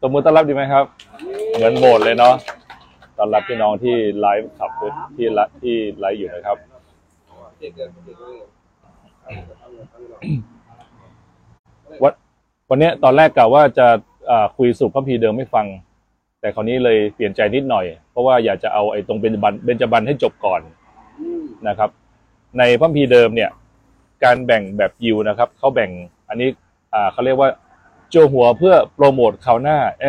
ตบมือต้อนรับดีไหมครับ เหมือนโบสถ์เลยเนาะต้อนรับพี่น้องที่ไลฟ์ขับที่ลฟ์ที่ไลฟ์อยู่นะครับ วันวันนี้ตอนแรกกะว่าจะคุยสรุปพระพีเดิมไม่ฟัง แต่คราวนี้เลยเปลี่ยนใจนิดหน่อย เพราะว่าอยากจะเอาไอ้ตรงเบญจบันเบญจบันให้จบก่อนนะครับ ในพระพีเดิมเนี่ย การแบ่งแบบยิวนะครับเขาแบ่งอันนี้เขาเรียกว่า โจหัวเพื่อโปรโมทคราวหน้าแอ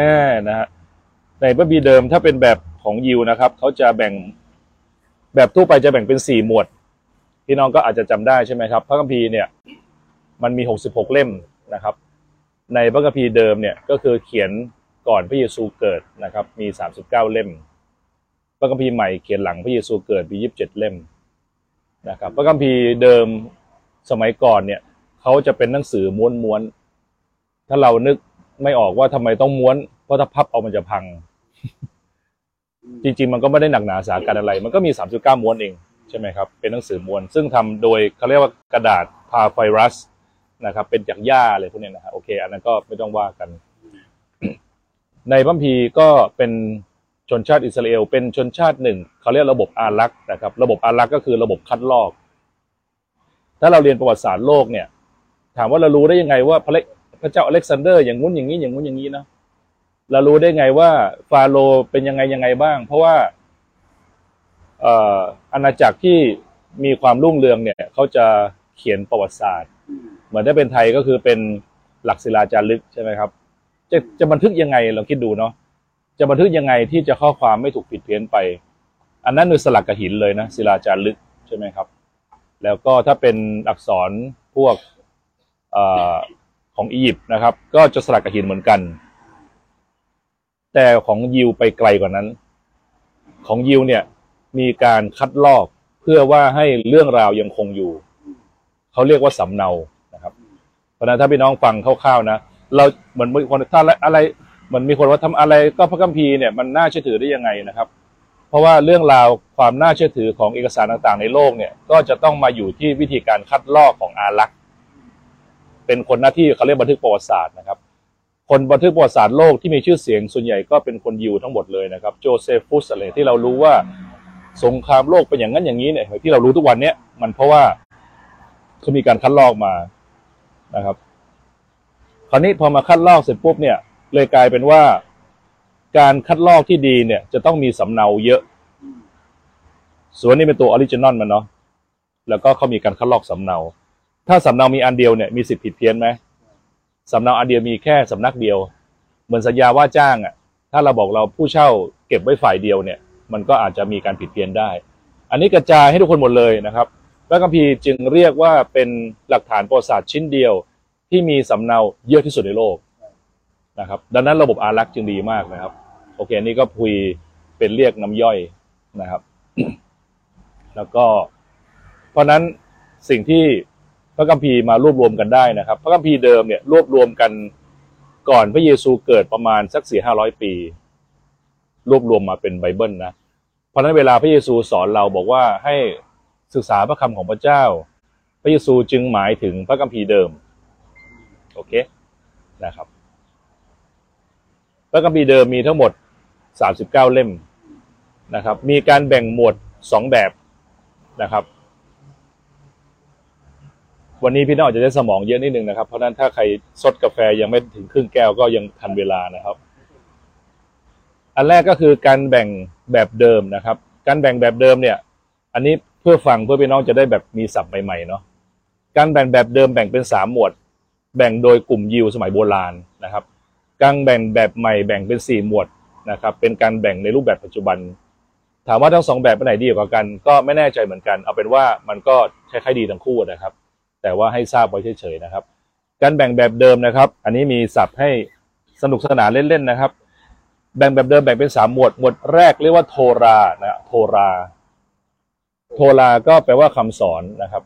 นะฮะในพระพีเดิมถ้าเป็นแบบของยิวนะครับเขาจะแบ่งแบบทั่วไปจะแบ่งเป็นสี่หมวด พี่น้องก็อาจจะจำได้ใช่ไหมครับ พระคัมภีร์เนี่ย มันมี66เล่มนะครับ ในพระคัมภีร์เดิมเนี่ยก็คือเขียนก่อนพระเยซูเกิดนะครับ มี39เล่ม พระคัมภีร์ใหม่เขียนหลังพระเยซูเกิดมี27เล่มนะครับ พระคัมภีร์เดิมสมัยก่อนเนี่ยเขาจะเป็นหนังสือม้วนๆ ถ้าเรานึกไม่ออกว่าทำไมต้องม้วนเพราะถ้าพับเอามันจะพัง จริง ๆ มันก็ไม่ได้หนักหนาสาการอะไร มันก็มี 39 ม้วนเองใช่ไหมครับ เป็นหนังสือม้วน ซึ่งทำโดยเขาเรียกว่ากระดาษพาไฟรัสนะครับ เป็นจากหญ้าอะไรพวกนี้นะฮะโอเค อันนั้นก็ไม่ต้องว่ากัน ในพัมพีก็เป็นชนชาติอิสราเอล เป็นชนชาติหนึ่งเขาเรียกระบบอารักษ์นะครับ ระบบอารักษ์ก็คือระบบคัดลอก ถ้าเราเรียนประวัติศาสตร์โลกเนี่ย ถามว่าเรารู้ได้ยังไงว่า พระเจ้าอเล็กซานเดอร์อย่างงู้นอย่างนี้อย่างงู้นอย่างนี้นะเรารู้ได้ไงว่าฟาโรห์เป็นยังไงยังไงบ้าง เพราะว่าเอ่ออาณาจักรที่มีความรุ่งเรืองเนี่ยเขาจะเขียนประวัติศาสตร์ เหมือนถ้าเป็นไทยก็คือเป็นหลักศิลาจารึกใช่ไหมครับ จะจะบันทึกยังไงเราคิดดูเนาะจะบันทึกยังไงที่จะข้อความไม่ถูกผิดเพี้ยนไป อันนั้นคือสลักกระหินเลยนะศิลาจารึกใช่ไหมครับ แล้วก็ถ้าเป็นอักษรพวกอ ของอียิปต์นะครับ ก็จะสลักกระหินเหมือนกัน แต่ของยิวไปไกลกว่านั้น ของยิวเนี่ยมีการคัดลอกเพื่อว่าให้เรื่องราวยังคงอยู่ เขาเรียกว่าสำเนานะครับ เพราะนั้นถ้าพี่น้องฟังคร่าวๆนะเราเหมือนมีคนถ้าอะไรเหมือนมีคนว่าทำอะไรก็พระคัมภีร์เนี่ยมันน่าเชื่อถือได้ยังไงนะครับ เพราะว่าเรื่องราวความน่าเชื่อถือของเอกสารต่างๆ ในโลกเนี่ยก็จะต้องมาอยู่ที่วิธีการคัดลอกของอารักษ เป็นคนหน้าที่เขาเรียกบันทึกประวัติศาสตร์นะครับ คนบันทึกประวัติศาสตร์โลกที่มีชื่อเสียงส่วนใหญ่ก็เป็นคนยิวทั้งหมดเลยนะครับโจเซฟุสอะไรที่เรารู้ว่าสงครามโลกเป็นอย่างนั้นอย่างนี้เนี่ยที่เรารู้ทุกวันเนี้ยมันเพราะว่าเขามีการคัดลอกมานะครับ คราวนี้พอมาคัดลอกเสร็จปุ๊บเนี่ยเลยกลายเป็นว่าการคัดลอกที่ดีเนี่ย จะต้องมีสำเนาเยอะ ส่วนนี้เป็นตัว original มันเนาะแล้วก็เขามีการคัดลอกสำเนา ถ้าสำเนามีอันเดียวเนี่ยมีสิทธิ์ผิดเพี้ยนไหมสำเนาอันเดียวมีแค่สำนักเดียว เหมือนสัญญาว่าจ้างอะ ถ้าเราบอกเราผู้เช่าเก็บไว้ฝ่ายเดียวเนี่ย มันก็อาจจะมีการผิดเพี้ยนได้ อันนี้กระจายให้ทุกคนหมดเลยนะครับพระคัมภีร์จึงเรียกว่าเป็นหลักฐานประวัติศาสตร์ชิ้นเดียว ที่มีสำเนาเยอะที่สุดในโลกนะครับ ดังนั้นระบบอารักษ์จึงดีมากนะครับ โอเคอันนี้ก็คุยเป็นเรียกน้ำย่อยนะครับ แล้วก็ เพราะฉะนั้นสิ่งที่ พระคัมภีร์มารวบรวมกันได้นะครับ พระคัมภีร์เดิมเนี่ยรวบรวมกันก่อนพระเยซูเกิดประมาณสักสี่ห้าร้อยปี รวบรวมมาเป็นไบเบิลนะเพราะนั้นเวลาพระเยซูสอนเราบอกว่าให้ศึกษาพระคำของพระเจ้า พระเยซูจึงหมายถึงพระคัมภีร์เดิมโอเคนะครับ พระคัมภีร์เดิมมีทั้งหมดสามสิบเก้าเล่มนะครับ มีการแบ่งหมวดสองแบบนะครับ วันนี้พี่น้องอาจจะได้สมองเยอะนิดนึงนะครับ เพราะนั้นถ้าใครซดกาแฟยังไม่ถึงครึ่งแก้วก็ยังทันเวลานะครับ อันแรกก็คือการแบ่งแบบเดิมนะครับ การแบ่งแบบเดิมเนี่ย อันนี้เพื่อฟังเพื่อพี่น้องจะได้แบบมีศัพท์ใหม่ๆเนาะการแบ่งแบบเดิมแบ่งเป็นสามหมวด แบ่งโดยกลุ่มยิวสมัยโบราณนะครับ การแบ่งแบบใหม่แบ่งเป็นสี่หมวดนะครับ เป็นการแบ่งในรูปแบบปัจจุบัน ถามว่าทั้งสองแบบเป็นไหนดีกว่ากัน ก็ไม่แน่ใจเหมือนกัน เอาเป็นว่ามันก็คล้ายๆดีทั้งคู่นะครับ แต่ว่าให้ทราบไว้เฉยๆนะครับ การแบ่งแบบเดิมนะครับ อันนี้มีศัพท์ให้สนุกสนานเล่นๆนะครับ แบ่งแบบเดิมแบ่งเป็นสามหมวด หมวดแรกเรียกว่าโทรานะโทรา โทราก็แปลว่าคำสอนนะครับ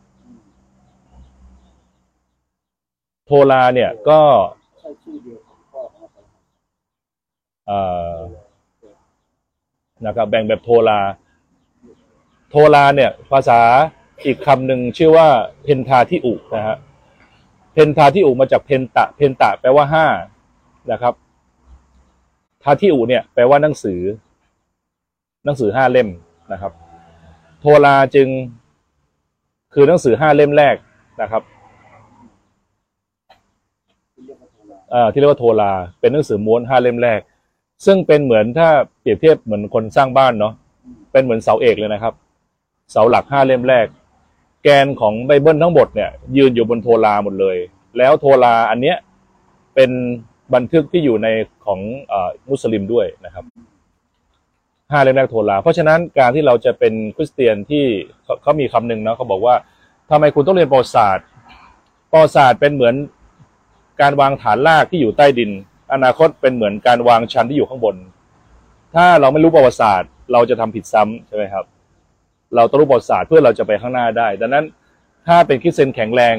โทราเนี่ยก็นะครับแบ่งแบบโทรา โทราเนี่ยภาษา อีกคำหนึ่งชื่อว่าเพนทาที่อุนะฮะเพนทาที่อุมาจากเพนตะ เพนตะแปลว่าห้านะครับ ทาทิอุเนี่ยแปลว่าหนังสือ หนังสือห้าเล่มนะครับ โทราจึงคือหนังสือห้าเล่มแรกนะครับที่าที่เรียกว่าโทราเป็นหนังสือม้วนห้าเล่มแรก ซึ่งเป็นเหมือนถ้าเปรียบเทียบเหมือนคนสร้างบ้านเนาะเป็นเหมือนเสาเอกเลยนะครับ เสาหลักห้าเล่มแรก แกนของไบเบิลทั้งหมดเนี่ยยืนอยู่บนโทราหมดเลย แล้วโทราอันเนี้ยเป็นบันทึกที่อยู่ในของอมุสลิมด้วยนะครับห้าเล่มแรกโทราเพราะฉะนั้นการที่เราจะเป็นคริสเตียนที่เขาเขามีคำหนึ่งเนาะเขาบอกว่าทำไมคุณต้องเรียนประวัติศาสตร์ประวัติศาสตร์เป็นเหมือนการวางฐานรากที่อยู่ใต้ดิน อนาคตเป็นเหมือนการวางชั้นที่อยู่ข้างบน ถ้าเราไม่รู้ประวัติศาสตร์ เราจะทำผิดซ้ำใช่ไหมครับ เราต้องรู้ประวัติศาสตร์เพื่อเราจะไปข้างหน้าได้ ดังนั้นถ้าเป็นคริสเตียนแข็งแรง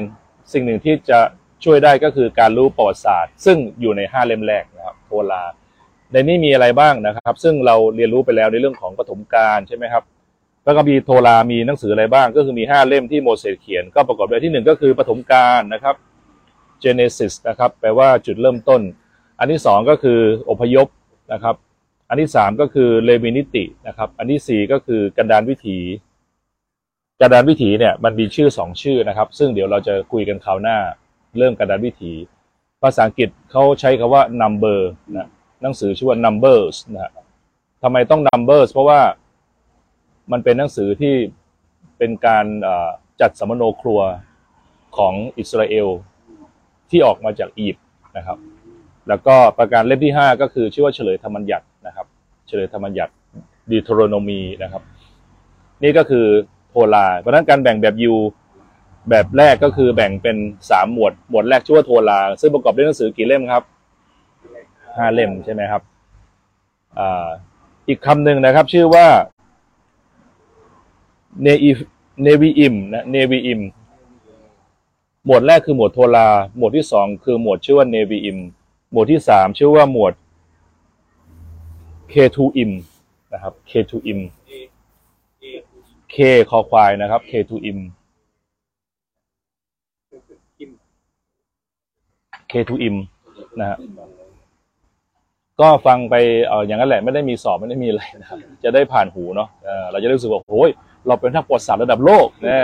สิ่งหนึ่งที่จะช่วยได้ก็คือการรู้ประวัติศาสตร์ ซึ่งอยู่ในห้าเล่มแรกนะครับโทราในนี้มีอะไรบ้างนะครับ ซึ่งเราเรียนรู้ไปแล้วในเรื่องของปฐมกาลใช่ไหมครับแล้วก็มีโทรามีหนังสืออะไรบ้าง ก็คือมีห้าเล่มที่โมเสสเขียน ก็ประกอบด้วยที่หนึ่งก็คือปฐมกาลนะครับ Genesis นะครับแปลว่าจุดเริ่มต้น อันที่สองก็คืออพยพนะครับ อันที่สามก็คือเลวินิตินะครับ อันที่สี่ก็คือกันดานวิถีกันดานวิถีเนี่ยมันมีชื่อสองชื่อนะครับ ซึ่งเดี๋ยวเราจะคุยกันคราวหน้าเรื่องกันดานวิถี ภาษาอังกฤษเขาใช้คำว่า number นะหนังสือชื่อว่า numbers นะทำไมต้อง numbers เพราะว่ามันเป็นหนังสือที่เป็นการจัดสมโนครัวของอิสราเอลที่ออกมาจากอียิปต์นะครับ แล้วก็ประการเล่มที่ 5 ก็คือชื่อว่าเฉลยธรรมัญญัติ นะครับ เฉลยธรรมัญญัติดีโทรโนมีนะครับ นี่ก็คือโทราเพราะนั้นการแบ่งแบบยูแบบแรกก็คือแบ่งเป็นสามหมวด หมวดแรกชื่อว่าโทราซึ่งประกอบด้วยหนังสือกี่เล่มครับห้าเล่มใช่ไหมครับออีกคำหนึ่งนะครับ ชื่อว่าเนอีเนวีอิมนะเนวีอิมหมวดแรกคือหมวดโทราหมวดที่สองคือหมวดชื่อว่าเนวีอิมหมวดที่สามชื่อว่าหมวด เคทูอิมนะครับเคทูอิมเอเอคือคอควายนะครับเคทูอิมเคทูอิมนะฮะก็ฟังไปเอออย่างนั้นแหละไม่ได้มีสอบไม่ได้มีอะไรนะครับจะได้ผ่านหูเนาะเราจะรู้สึกว่าโอ้ยเราเป็นนักประวัติศาสตร์ระดับโลกแน่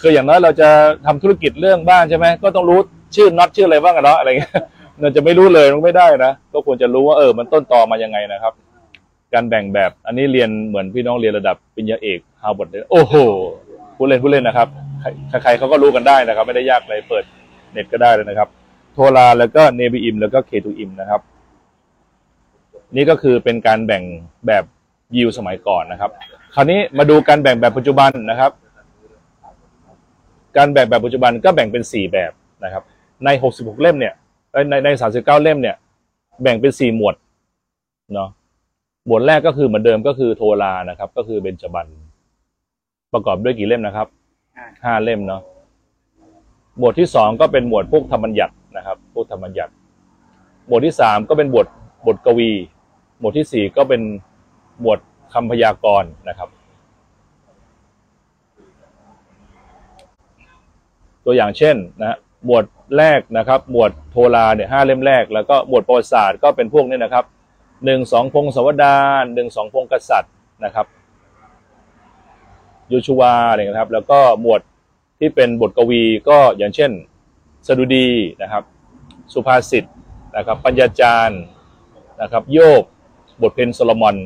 คืออย่างน้อยเราจะทำธุรกิจเรื่องบ้านใช่ไหมก็ต้องรู้ชื่อน็อตชื่ออะไรบ้างอะเนาะอะไรเงี้ย เราจะไม่รู้เลยมันไม่ได้นะก็ควรจะรู้ว่าเออมันต้นตอมายังไงนะครับ การแบ่งแบบอันนี้เรียนเหมือนพี่น้องเรียนระดับปริญญาเอกฮาร์วาร์ดเลยโอ้โหผู้เล่นผู้เล่นนะครับใครใครๆเขาก็รู้กันได้นะครับ ไม่ได้ยากอะไรเปิดเน็ตก็ได้เลยนะครับ โทราแล้วก็เนวีอิมแล้วก็เคทูอิมนะครับ นี่ก็คือเป็นการแบ่งแบบยิวสมัยก่อนนะครับ คราวนี้มาดูการแบ่งแบบปัจจุบันนะครับ การแบ่งแบบปัจจุบันก็แบ่งเป็นสี่แบบนะครับ ในหกสิบหกเล่มเนี่ย ในในสามสิบเก้าเล่มเนี่ย แบ่งเป็นสี่หมวดเนาะหมวดแรกก็คือเหมือนเดิมก็คือโทรานะครับ ก็คือเบญจบรรณประกอบด้วยกี่เล่มนะครับอ่าห้าเล่มเนาะหมวดที่สองก็เป็นหมวดพวกธรรมัญญัตินะครับพวกธรรมัญญัติหมวดที่สามก็เป็นบทบทกวี หมวดที่สี่ก็เป็นหมวดคำพยากรณ์นะครับ ตัวอย่างเช่นนะฮะหมวด แรกนะครับ หมวดโทราเนี่ยห้าเล่มแรก แล้วก็หมวดประวัติศาสตร์ก็เป็นพวกนี้นะครับหนึ่งสองพงศาวดารหนึ่งสองพงกษัตริย์นะครับโยชูวาอะไรนะครับ แล้วก็หมวดที่เป็นบทกวีก็อย่างเช่นสดุดีนะครับ สุภาษิตนะครับ ปัญญาจารย์นะครับโยบบทเพลงโซโลมอน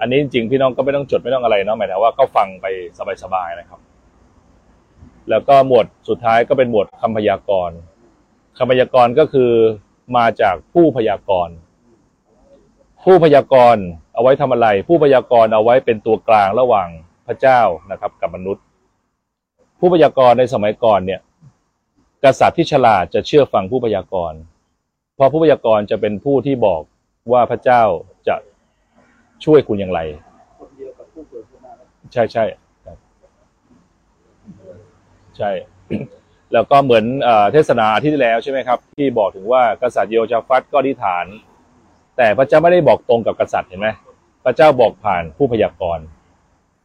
อันนี้จริงพี่น้องก็ไม่ต้องจดไม่ต้องอะไรเนาะหมายถึงว่าก็ฟังไปสบายๆนะครับ แล้วก็หมวดสุดท้ายก็เป็นหมวดคำพยากรณ์คำพยากรณ์ก็คือมาจากผู้พยากรณ์ผู้พยากรณ์เอาไว้ทำอะไร ผู้พยากรณ์เอาไว้เป็นตัวกลางระหว่างพระเจ้านะครับ กับมนุษย์ ผู้พยากรณ์ในสมัยก่อนเนี่ย กษัตริย์ที่ฉลาดจะเชื่อฟังผู้พยากรณ์เพราะผู้พยากรณ์จะเป็นผู้ที่บอกว่าพระเจ้าจะช่วยคุณอย่างไร ใช่ใช่ ใช่ แล้วก็เหมือนเทศนาอาที่แล้วใช่ไหมครับ ที่บอกถึงว่ากษัตริย์เยชาฟัตก็อธิษฐาน แต่พระเจ้าไม่ได้บอกตรงกับกษัตริย์เห็นไหมพระเจ้าบอกผ่านผู้พยากรณ์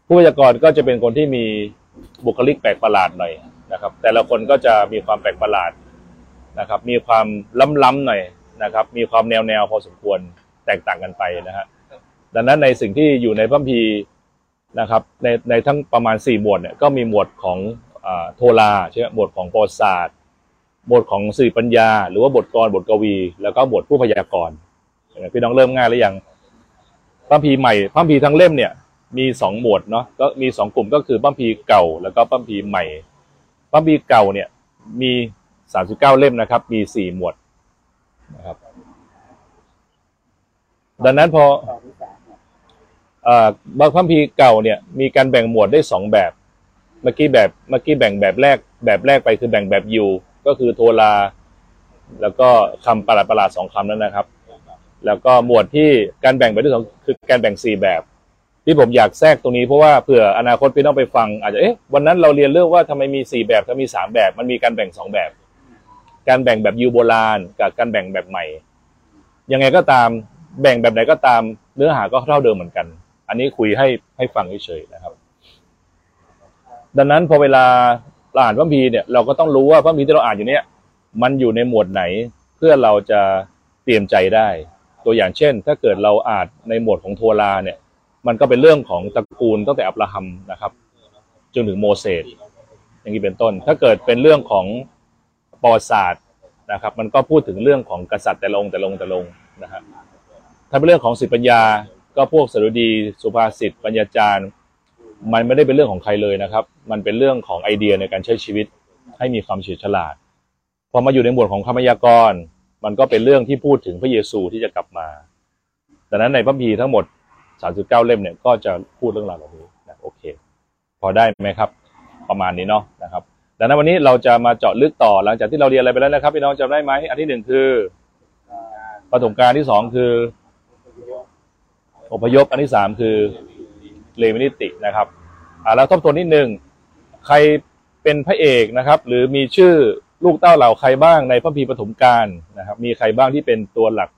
ผู้พยากรณ์ก็จะเป็นคนที่มีบุคลิกแปลกประหลาดหน่อยนะครับ แต่ละคนก็จะมีความแปลกประหลาดนะครับ มีความล้ำๆหน่อยนะครับ มีความแนวๆพอสมควรแตกต่างกันไปนะฮะดังนั้นในสิ่งที่อยู่ในพระคัมภีนะครับในในทั้งประมาณ 4 หมวดเนี่ยก็มีหมวดของ โทราใช่ไหมหมวดของประวัติศาสตร์บทของสื่อปัญญา หรือว่าบทกรบทกวี แล้วก็บทผู้พยากรณ์เห็นไหมพี่น้องเริ่มง่ายหรือยังพระคัมภีร์ใหม่พระคัมภีร์ทั้งเล่มเนี่ยมีสองหมวดเนาะก็มีสองกลุ่มก็คือพระคัมภีร์เก่า แล้วก็พระคัมภีร์ใหม่พระคัมภีร์เก่าเนี่ยมีสามสิบเก้าเล่มนะครับ มีสี่หมวดนะครับดังนั้นพอต่อที่สามเนี่ยเอ่อบางพระคัมภีร์เก่าเนี่ยมีการแบ่งหมวดได้สองแบบ เมื่อกี้แบบเมื่อกี้แบ่งแบบแรกแบบแรกไปคือแบ่งแบบยูก็คือโทราแล้วก็คำประหลาดประหลาดสองคำนั้นนะครับ แล้วก็หมวดที่การแบ่งแบบที่สองคือการแบ่งสี่แบบ ที่ผมอยากแทรกตรงนี้เพราะว่าเผื่ออนาคตพี่น้องไปฟัง อาจจะเอ๊ะวันนั้นเราเรียนเรื่องว่าทำไมมีสี่แบบถ้ามีสามแบบ มันมีการแบ่งสองแบบ การแบ่งแบบยูโบราณ กับการแบ่งแบบใหม่ ยังไงก็ตามแบ่งแบบไหนก็ตามเนื้อหาก็เท่าเดิมเหมือนกัน อันนี้คุยให้ให้ฟังเฉยๆนะครับ ดังนั้นพอเวลาเราอ่านพระคัมภีเนี่ยเราก็ต้องรู้ว่าพระคัมภีที่เราอ่านอยู่เนี่ย มันอยู่ในหมวดไหนเพื่อเราจะเตรียมใจได้ ตัวอย่างเช่น ถ้าเกิดเราอ่านในหมวดของโทราเนี่ย มันก็เป็นเรื่องของตระกูลตั้งแต่อับราฮัมนะครับจนถึงโมเสสอย่างนี้เป็นต้น ถ้าเกิดเป็นเรื่องของประวัติศาสตร์นะครับ มันก็พูดถึงเรื่องของกษัตริย์แต่ลงแต่ลงแต่ละองค์นะฮะถ้าเป็นเรื่องของสิทธิปัญญา ก็พวกสรุดีสุภาษิตปัญญาจารย์ มันไม่ได้เป็นเรื่องของใครเลยนะครับ มันเป็นเรื่องของไอเดียในการใช้ชีวิตให้มีความเฉลียวฉลาด พอมาอยู่ในหมวดของคำพยากรณ์มันก็เป็นเรื่องที่พูดถึงพระเยซูที่จะกลับมาดังนั้นในพระคัมภีร์ทั้งหมด 39 เล่มเนี่ยก็จะพูดเรื่องราวเหล่านี้นะโอเค พอได้ไหมครับ ประมาณนี้เนาะนะครับดังนั้นวันนี้เราจะมาเจาะลึกต่อหลังจากที่เราเรียนอะไรไปแล้วนะครับพี่น้องจำได้ไหมอันที่หนึ่งคือปฐมกาลที่สองคืออพยพอันที่สามคือ เลวินิตินะครับอ่าแล้วทบทวนนิดนึงใครเป็นพระเอกนะครับ หรือมีชื่อลูกเต้าเหล่าใครบ้างในพระพีร์ปฐมกาลนะครับ มีใครบ้างที่เป็นตัวหลัก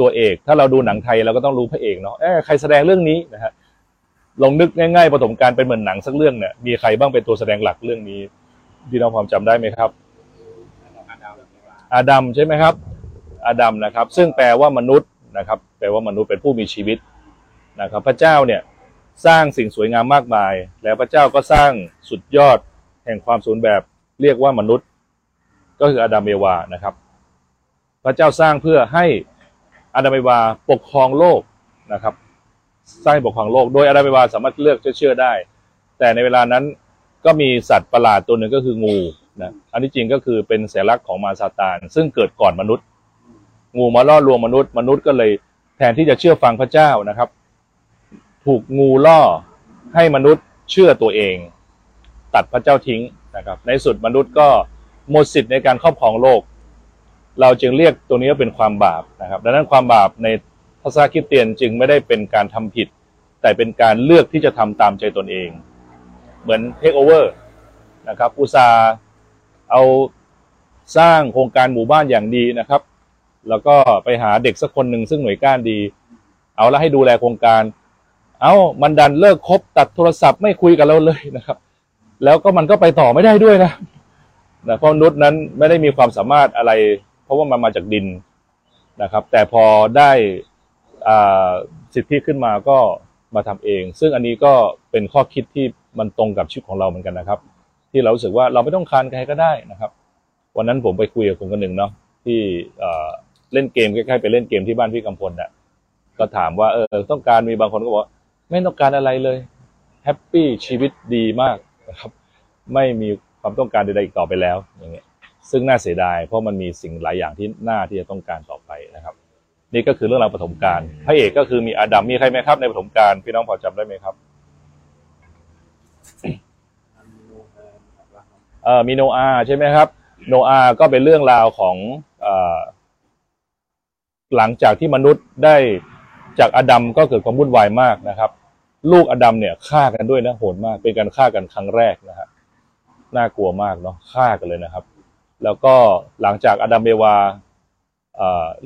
ตัวเอก ถ้าเราดูหนังไทยเราก็ต้องรู้พระเอกเนาะเอ๊ใครแสดงเรื่องนี้นะฮะลองนึกง่ายๆปฐมกาลเป็นเหมือนหนังสักเรื่องเนี่ยมีใครบ้างเป็นตัวแสดงหลักเรื่องนี้พี่น้องความจำได้ไหมครับอาดัมใช่ไหมครับ อาดัมนะครับ ซึ่งแปลว่ามนุษย์นะครับ แปลว่ามนุษย์เป็นผู้มีชีวิตนะครับ พระเจ้าเนี่ย สร้างสิ่งสวยงามมากมาย แล้วพระเจ้าก็สร้างสุดยอดแห่งความสูญแบบเรียกว่ามนุษย์ ก็คืออาดัมเอวานะครับ พระเจ้าสร้างเพื่อให้อาดัมเอวาปกครองโลกนะครับ สร้างปกครองโลก โดยอาดัมเอวาสามารถเลือกจะเชื่อได้ แต่ในเวลานั้นก็มีสัตว์ประหลาดตัวหนึ่งก็คืองูนะอันที่จริงก็คือเป็นสัญลักษณ์ของมารซาตาน ซึ่งเกิดก่อนมนุษย์ งูมาล่อลวงมนุษย์ มนุษย์ก็เลยแทนที่จะเชื่อฟังพระเจ้านะครับ ถูกงูล่อให้มนุษย์เชื่อตัวเอง ตัดพระเจ้าทิ้งนะครับ ในสุดมนุษย์ก็หมดสิทธิ์ในการครอบครองโลก เราจึงเรียกตัวนี้ว่าเป็นความบาปนะครับดังนั้นความบาปในภาษาคริสเตียนจึงไม่ได้เป็นการทำผิด แต่เป็นการเลือกที่จะทำตามใจตนเอง เหมือนเทคโอเวอร์นะครับอุตส่าห์เอาสร้างโครงการหมู่บ้านอย่างดีนะครับ แล้วก็ไปหาเด็กสักคนหนึ่งซึ่งหน่วยก้านดี เอาแล้วให้ดูแลโครงการ เอามันดันเลิกคบตัดโทรศัพท์ไม่คุยกับเราเลยนะครับ แล้วก็มันก็ไปต่อไม่ได้ด้วยนะนะเพราะมนุษย์นั้นไม่ได้มีความสามารถอะไร เพราะว่ามันมาจากดินนะครับ แต่พอได้อ่าสิทธิขึ้นมาก็มาทำเอง ซึ่งอันนี้ก็เป็นข้อคิดที่มันตรงกับชีวิตของเราเหมือนกันนะครับ ที่เรารู้สึกว่าเราไม่ต้องคานใครก็ได้นะครับ วันนั้นผมไปคุยกับคนคนหนึ่งเนาะที่เล่นเกมคล้ๆไปเล่นเกมที่บ้านพี่กำพลน่ะก็ถามว่าเออต้องการมีบางคนก็บอก ไม่ต้องการอะไรเลยแฮปปี้ชีวิตดีมากนะครับ ไม่มีความต้องการใดๆอีกต่อไปแล้วอย่างเงี้ยซึ่งน่าเสียดาย เพราะมันมีสิ่งหลายอย่างที่น่าที่จะต้องการต่อไปนะครับ นี่ก็คือเรื่องราวปฐมกาลพระเอกก็คือมีอาดัมมีใครไหมครับ ในปฐมกาลพี่น้องพอจำได้ไหมครับเอ่อมีโนอาห์ใช่ไหมครับ โนอาห์ก็เป็นเรื่องราวของเอ่อหลังจากที่มนุษย์ได้จากอาดัมก็เกิดความวุ่นวายมากนะครับ ลูกอดัมเนี่ยฆ่ากันด้วยนะโหดมาก เป็นการฆ่ากันครั้งแรกนะฮะน่ากลัวมากเนาะฆ่ากันเลยนะครับ แล้วก็หลังจากอดัมเอวา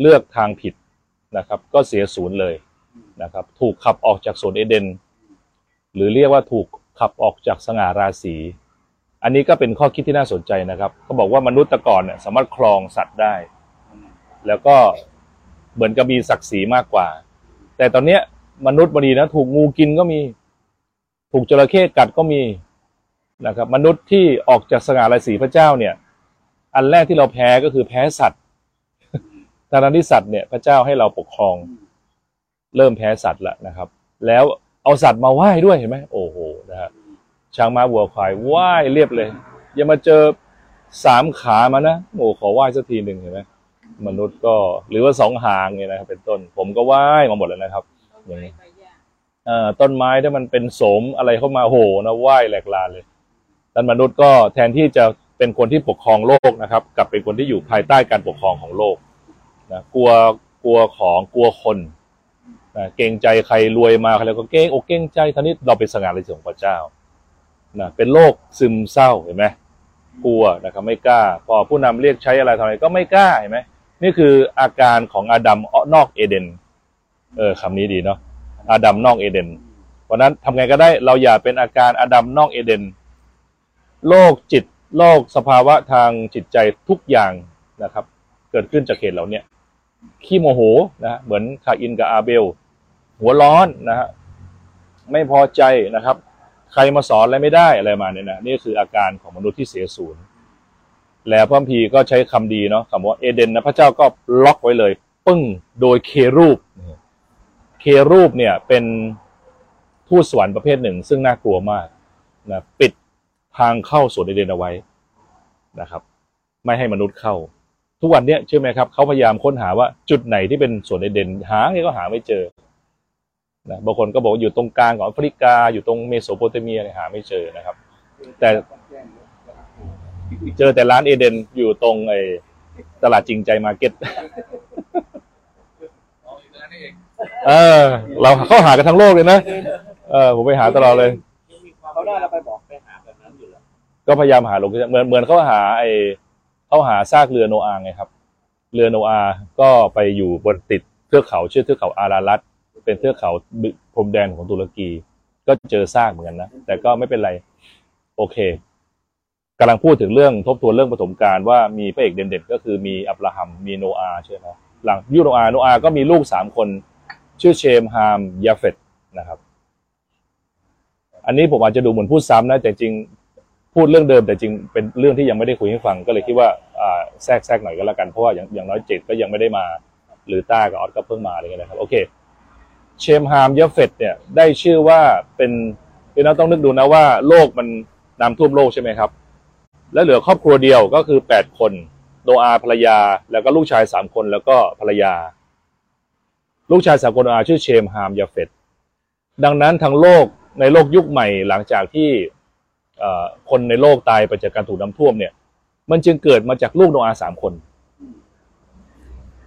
เลือกทางผิดนะครับ ก็เสียศูนย์เลยนะครับ ถูกขับออกจากสวนเอเดน หรือเรียกว่าถูกขับออกจากสง่าราศีอันนี้ก็เป็นข้อคิดที่น่าสนใจนะครับเขาบอกว่ามนุษย์แตะก่อนเนี่ยสามารถครองสัตว์ได้ แล้วก็เหมือนกับมีศักดิ์ศรีมากกว่า แต่ตอนเนี้ย มนุษย์บดีนะ ถูกงูกินก็มี ถูกจระเข้กัดก็มีนะครับ มนุษย์ที่ออกจากสง่าราศีพระเจ้าเนี่ย อันแรกที่เราแพ้ก็คือแพ้สัตว์ทางที่สัตว์เนี่ยพระเจ้าให้เราปกครอง เริ่มแพ้สัตว์ล้วนะครับ แล้วเอาสัตว์มาไหว้ด้วยเห็นไหมโอ้โหนะฮะช้างม้าวัวควายไหว้เรียบเลย อย่ามาเจอสามขามานะโอ้ขอไหว้สักทีหนึ่งเห็นไหมมนุษย์ก็หรือว่าสองหางเนี่ยนะครับเป็นต้น ผมก็ไหว้มาหมดแล้วนะครับ อย่างนี้เอ่อต้นไม้ถ้ามันเป็นโสมอะไรเข้ามาโหนะไหว้แหลกลานเลยดันมนุษย์ก็แทนที่จะเป็นคนที่ปกครองโลกนะครับ กลับเป็นคนที่อยู่ภายใต้การปกครองของโลกนะกลัวกลัวของกลัวคนนะเกรงใจใครรวยมาใครแล้วก็เกรงอกเกรงใจท่านี้เราเป็นสง่าราศีของพระเจ้านะเป็นโรคซึมเศร้าเห็นไหมกลัวนะครับไม่กล้า พอผู้นำเรียกใช้อะไรทำอะไรก็ไม่กล้าเห็นไหมนี่คืออาการของอาดัมนอกเอเดน เออคำนี้ดีเนาะอาดัมนอกเอเดนเพราะนั้นทำไงก็ได้เราอย่าเป็นอาการอาดัมนอกเอเดนโรคจิตโรคสภาวะทางจิตใจทุกอย่างนะครับ เกิดขึ้นจากเหตุเหล่านี้ขี้โมโหนะเหมือนคาอินกับอาเบล หัวร้อนนะฮะไม่พอใจนะครับ ใครมาสอนอะไรไม่ได้อะไรมาเนี่ยนะนี่คืออาการของมนุษย์ที่เสียศูนย์แล้วพระพีก็ใช้คำดีเนาะคำว่าเอเดนนะพระเจ้าก็ล็อกไว้เลย ปึ้งโดยเครูป เครูปเนี่ยเป็นทูตสวรรค์ประเภทหนึ่ง ซึ่งน่ากลัวมากนะปิดทางเข้าสวนเอเดนเอาไว้นะครับ ไม่ให้มนุษย์เข้า ทุกวันเนี้ยเชื่อไหมครับเขาพยายามค้นหาว่าจุดไหนที่เป็นสวนเอเดนหาไงก็หาไม่เจอนะบางคนก็บอกอยู่ตรงกลางของแอฟริกา อยู่ตรงเมโสโปเตเมียหาไม่เจอนะครับ แต่เจอแต่ร้านเอเดนอยู่ตรงไอ้ตลาดจริงใจ Market เออ เราเข้าหากันทั้งโลกเลยนะเออผมไปหาตลอดเลย เขาได้เราไปบอกไปหาแบบนั้นอยู่แล้วก็พยายามหา location เหมือนเหมือนเขาหาไอ้เขาหาซากเรือโนอาห์ไงครับ เรือโนอาห์ก็ไปอยู่บนติดเทือกเขาชื่อเทือกเขาอารารัตเป็นเทือกเขาพรมแดนของตุรกี ก็เจอซากเหมือนกันนะแต่ก็ไม่เป็นไร โอเคกำลังพูดถึงเรื่องทบทวนเรื่องปฐมกาลว่ามีพระเอกเด่นๆก็คือมีอับราฮัมมีโนอาห์ใช่ไหมหลังยุคโนอาห์โนอาห์ก็มีลูกสามคน ชื่อเชมฮามยาเฟตนะครับ อันนี้ผมอาจจะดูเหมือนพูดซ้ำนะ แต่จริงพูดเรื่องเดิมแต่จริงเป็นเรื่องที่ยังไม่ได้คุยให้ฟัง ก็เลยคิดว่าแทรกแทรกหน่อยก็แล้วกัน เพราะว่าอย่างอย่างน้อยเจ็ดก็ยังไม่ได้มา หรือต้ากับออสก็เพิ่งมาอะไรเงี้ยนะครับ โอเค เชมฮามยาเฟตเนี่ยได้ชื่อว่าเป็นพี่น้องต้องนึกดูนะว่าโลกมันน้ำท่วมโลกใช่ไหมครับ แล้วเหลือครอบครัวเดียวก็คือแปดคน โนอาห์ภรรยา แล้วก็ลูกชายสามคนแล้วก็ภรรยา ลูกชายสามคนอาชื่อเชมฮามยาเฟตดังนั้นทั้งโลกในโลกยุคใหม่หลังจากที่คนในโลกตายไปจากการถูกน้ำท่วมเนี่ย มันจึงเกิดมาจากลูกโนอาสามคน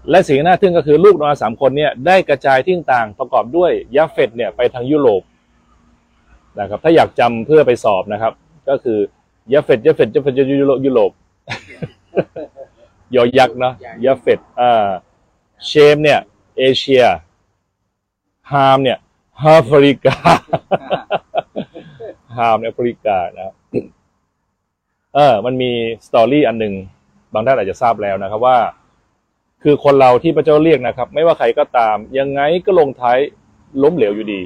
และสิ่งน่าทึ่งก็คือลูกโนอาสามคนเนี่ยได้กระจายที่ต่างประกอบด้วยยาเฟตเนี่ยไปทางยุโรปนะครับ ถ้าอยากจำเพื่อไปสอบนะครับ ก็คือยาเฟตยาเฟตยาเฟตยุโรปยุโรปยอยักษ์เนาะยาเฟตอ่าเชมเนี่ย เอเชียฮามเนี่ยแอฟริกาฮามแอฟริกานะครับเออ มันมีสตอรี่อันหนึ่งบางท่านอาจจะทราบแล้วนะครับว่า คือคนเราที่พระเจ้าเรียกนะครับ ไม่ว่าใครก็ตาม ยังไงก็ลงท้ายล้มเหลวอยู่ดี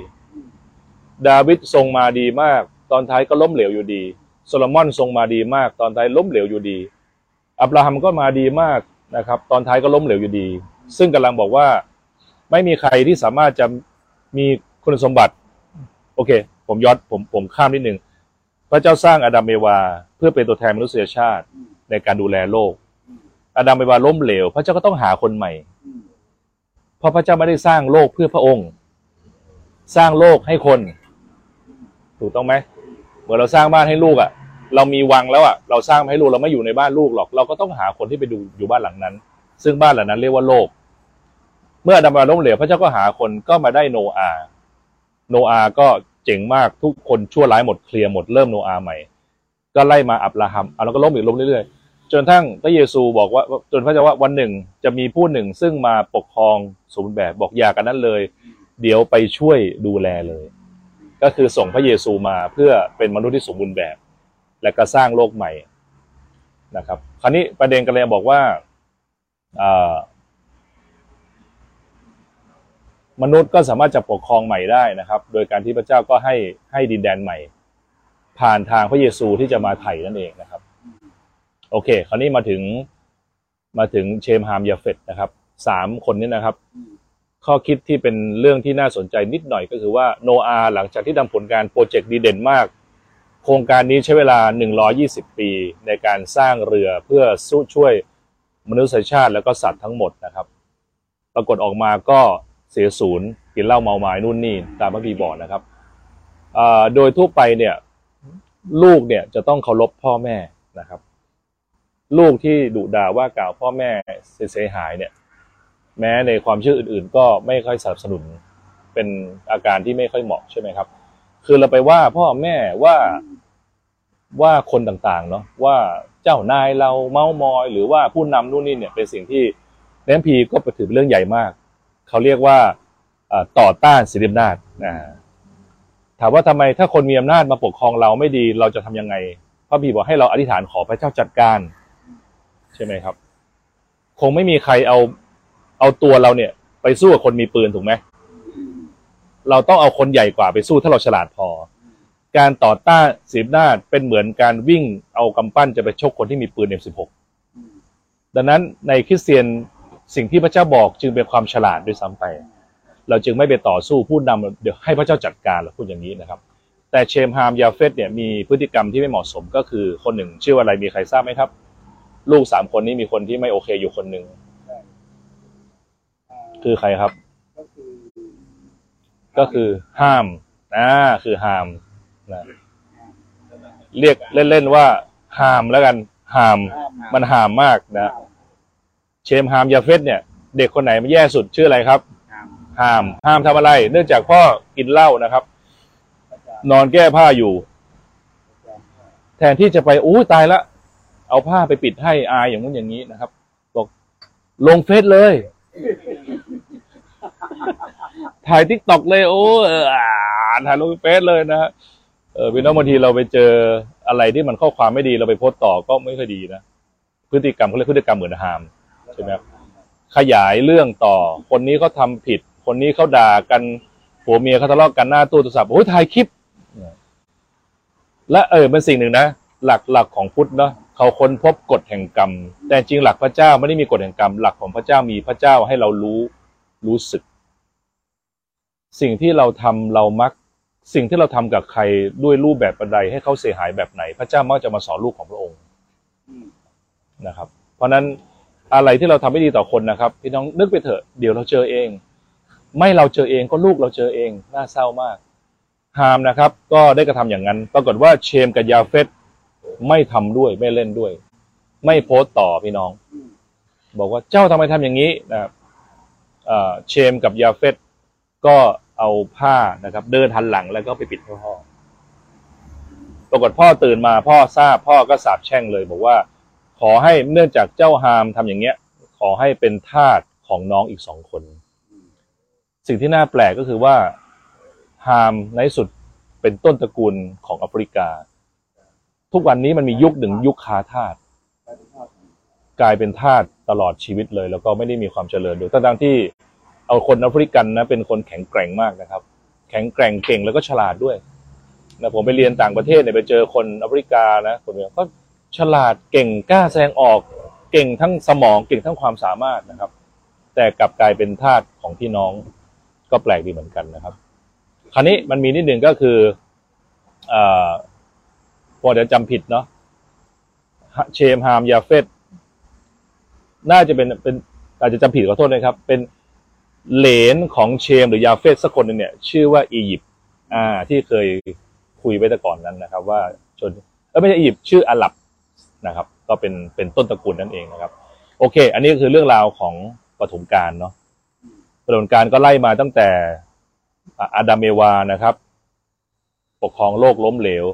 ดาวิดทรงมาดีมาก ตอนท้ายก็ล้มเหลวอยู่ดีโซโลมอนทรงมาดีมาก ตอนท้ายล้มเหลวอยู่ดี อับราฮัมก็มาดีมากนะครับ ตอนท้ายก็ล้มเหลวอยู่ดี ซึ่งกำลังบอกว่า ไม่มีใครที่สามารถจะมีคุณสมบัติ โอเค ผมย้อนผมผมข้ามนิดนึง พระเจ้าสร้างอาดัมเอวา เพื่อเป็นตัวแทนมนุษยชาติในการดูแลโลก อาดัมเอวาล้มเหลว พระเจ้าก็ต้องหาคนใหม่ เพราะพระเจ้าไม่ได้สร้างโลกเพื่อพระองค์ สร้างโลกให้คน ถูกต้องไหมเหมือนเราสร้างบ้านให้ลูกอะ่ะ เรามีวังแล้วอะ่ะ เราสร้างให้ลูกเราไม่อยู่ในบ้านลูกหรอก เราก็ต้องหาคนที่ไปดูอยู่บ้านหลังนั้น ซึ่งบ้านหลังนั้นเรียกว่าโลก เมื่ออาดัมาล้มเหลวพระเจ้าก็หาคนก็มาได้โนอาโนอาก็เจ๋งมากทุกคนชั่วร้ายหมดเคลียร์หมดเริ่มโนอาใหม่ ก็ไล่มาอับราฮัมเอาแล้วก็ล้มอีกล้มเรื่อยๆ จนทั้งพระเยซูบอกว่าจนพระเจ้าว่าวันหนึ่งจะมีผู้หนึ่งซึ่งมาปกครองสมบูรณ์แบบบอกอย่ากันนั้นเลย เดี๋ยวไปช่วยดูแลเลย ก็คือส่งพระเยซูมาเพื่อเป็นมนุษย์ที่สมบูรณ์แบบ และก็สร้างโลกใหม่นะครับ คราวนี้ประเด็นกันเลยบอกว่า มนุษย์ก็สามารถจะปกครองใหม่ได้นะครับ โดยการที่พระเจ้าก็ให้ให้ดินแดนใหม่ ผ่านทางพระเยซูที่จะมาไถ่นั่นเองนะครับ โอเค คราวนี้มาถึงมาถึงเชมฮามยาเฟตนะครับสามคนนี้นะครับ ข้อคิดที่เป็นเรื่องที่น่าสนใจนิดหน่อยก็คือว่าโนอาหลังจากที่ทำผลงานโปรเจกต์ดีเด่นมาก โครงการนี้ใช้เวลา 120 ปีในการสร้างเรือเพื่อสู้ช่วยมนุษยชาติแล้วก็สัตว์ทั้งหมดนะครับ ปรากฏออกมาก็ เสียศูนย์กินเหล้าเมาไม้นู่นนี่ตามพระบีบอกนะครับโดยทั่วไปเนี่ย ลูกเนี่ยจะต้องเคารพพ่อแม่นะครับ ลูกที่ดุด่าว่ากล่าวพ่อแม่เสียหายเนี่ย แม้ในความเชื่ออื่น ๆ ก็ไม่ค่อยสนับสนุนเป็นอาการที่ไม่ค่อยเหมาะใช่ไหมครับ คือเราไปว่าพ่อแม่ว่าว่าคนต่างๆ เนาะว่าเจ้านายเราเมามอย หรือว่าผู้นำนู่นนี่เนี่ยเป็นสิ่งที่แนมพีก็ถือเป็นเรื่องใหญ่มาก เขาเรียกว่าต่อต้านสิทธิอำนาจนะถามว่าทำไมถ้าคนมีอำนาจมาปกครองเราไม่ดีเราจะทำยังไง พระบีบอกให้เราอธิษฐานขอพระเจ้าจัดการ ใช่ไหมครับ คงไม่มีใครเอาเอาตัวเราเนี่ย ไปสู้กับคนมีปืนถูกไหมเราต้องเอาคนใหญ่กว่าไปสู้ถ้าเราฉลาดพอ การต่อต้านสีหน้าจเป็นเหมือนการวิ่งเอากำปั้นจะไปชกคนที่มีปืน M16 ดังนั้นในคริสเตียน สิ่งที่พระเจ้าบอกจึงเป็นความฉลาดด้วยซ้ำไป เราจึงไม่ไปต่อสู้ผู้นำเดี๋ยวให้พระเจ้าจัดการเราพูดอย่างนี้นะครับ แต่เชมฮามยาเฟตเนี่ยมีพฤติกรรมที่ไม่เหมาะสมก็คือคนหนึ่งชื่อว่าอะไรมีใครทราบไหมครับ ลูกสามคนนี้มีคนที่ไม่โอเคอยู่คนหนึ่งคือใครครับ ก็คือก็คือห้ามอ่าคือห้ามนะเรียกเล่นๆว่าห้ามแล้วกันห้าม มันห้ามมากนะ เชมฮามยาเฟตเนี่ย เด็กคนไหนมันแย่สุดชื่ออะไรครับห้ามห้ามทำอะไร เนื่องจากพ่อกินเหล้านะครับ นอนแก้ผ้าอยู่ แทนที่จะไปอู้ตายละ เอาผ้าไปปิดให้อายอย่างนู้นอย่างนี้นะครับบอกลง Face เลย ถ่าย TikTok เลยโอ้เอออ่าถ่ายลง Face เลยนะฮะเออพี่น้องบางทีเราไปเจออะไรที่มันข้อความไม่ดีเราไปโพสต์ต่อก็ไม่ค่อยดีนะพฤติกรรมเขาเรียกพฤติกรรมเหมือนหามใช่ไหมครับขยายเรื่องต่อ คนนี้เขาทำผิด คนนี้เขาด่ากันผัวเมียเขาทะเลาะกันหน้าตู้โทรศัพท์โอ้ยถ่ายคลิป และเออเป็นสิ่งหนึ่งนะหลักหลักของพุทธเนาะเขาค้นพบกฎแห่งกรรม แต่จริงหลักพระเจ้าไม่ได้มีกฎแห่งกรรม หลักของพระเจ้ามีพระเจ้าให้เรารู้รู้สึก สิ่งที่เราทำเรามัก สิ่งที่เราทำกับใครด้วยรูปแบบใดให้เขาเสียหายแบบไหน พระเจ้ามักจะมาสอนลูกของพระองค์นะครับ เพราะฉะนั้น อะไรที่เราทำไม่ดีต่อคนนะครับ พี่น้องนึกไปเถอะเดี๋ยวเราเจอเอง ไม่เราเจอเองก็ลูกเราเจอเองน่าเศร้ามากฮามนะครับ ก็ได้กระทำอย่างนั้น ปรากฏว่าเชมกับยาเฟตไม่ทำด้วยไม่เล่นด้วย ไม่โพสต์ต่อพี่น้อง บอกว่าเจ้าทำไมทำอย่างนี้นะครับเออเชมกับยาเฟตก็เอาผ้านะครับ เดินหันหลังแล้วก็ไปปิดพ่อปรากฏพ่อตื่นมาพ่อทราบพ่อก็สาบแช่งเลย บอกว่า ขอให้เนื่องจากเจ้าฮามทำอย่างเงี้ย ขอให้เป็นทาสของน้องอีกสองคน สิ่งที่น่าแปลกก็คือว่าฮามในสุดเป็นต้นตระกูลของแอฟริกา ทุกวันนี้มันมียุคหนึ่งยุคคาทาสกลายเป็นทาสตลอดชีวิตเลย แล้วก็ไม่ได้มีความเจริญด้วยทั้งๆที่เอาคนแอฟริกันนะเป็นคนแข็งแกร่งมากนะครับ แข็งแกร่งเก่งแล้วก็ฉลาดด้วยนะผมไปเรียนต่างประเทศเนี่ยไปเจอคนแอฟริกานะคนเนี้ยก็ ฉลาดเก่งกล้าแสดงออกเก่งทั้งสมองเก่งทั้งความสามารถนะครับ แต่กลับกลายเป็นทาสของพี่น้องก็แปลกดีเหมือนกันนะครับ คราวนี้มันมีนิดหนึ่งก็คือเออพอจะจำผิดเนาะเชมฮามยาเฟตน่าจะเป็นเป็นอาจจะจำผิดขอโทษนะครับ เป็นเหลนของเชมหรือยาเฟตสักคนนึงเนี่ย ชื่อว่าอียิปต์อ่า ที่เคยคุยไว้แต่ก่อนนั้นนะครับ ว่าชนเออไม่ใช่อียิปต์ชื่ออาหรับ นะครับ ก็เป็นเป็นต้นตระกูลนั่นเองนะครับ โอเค อันนี้ก็คือเรื่องราวของปฐมกาลเนาะปฐมกาลก็ไล่มาตั้งแต่อาดัมเอวานะครับ ปกครองโลกล้มเหลว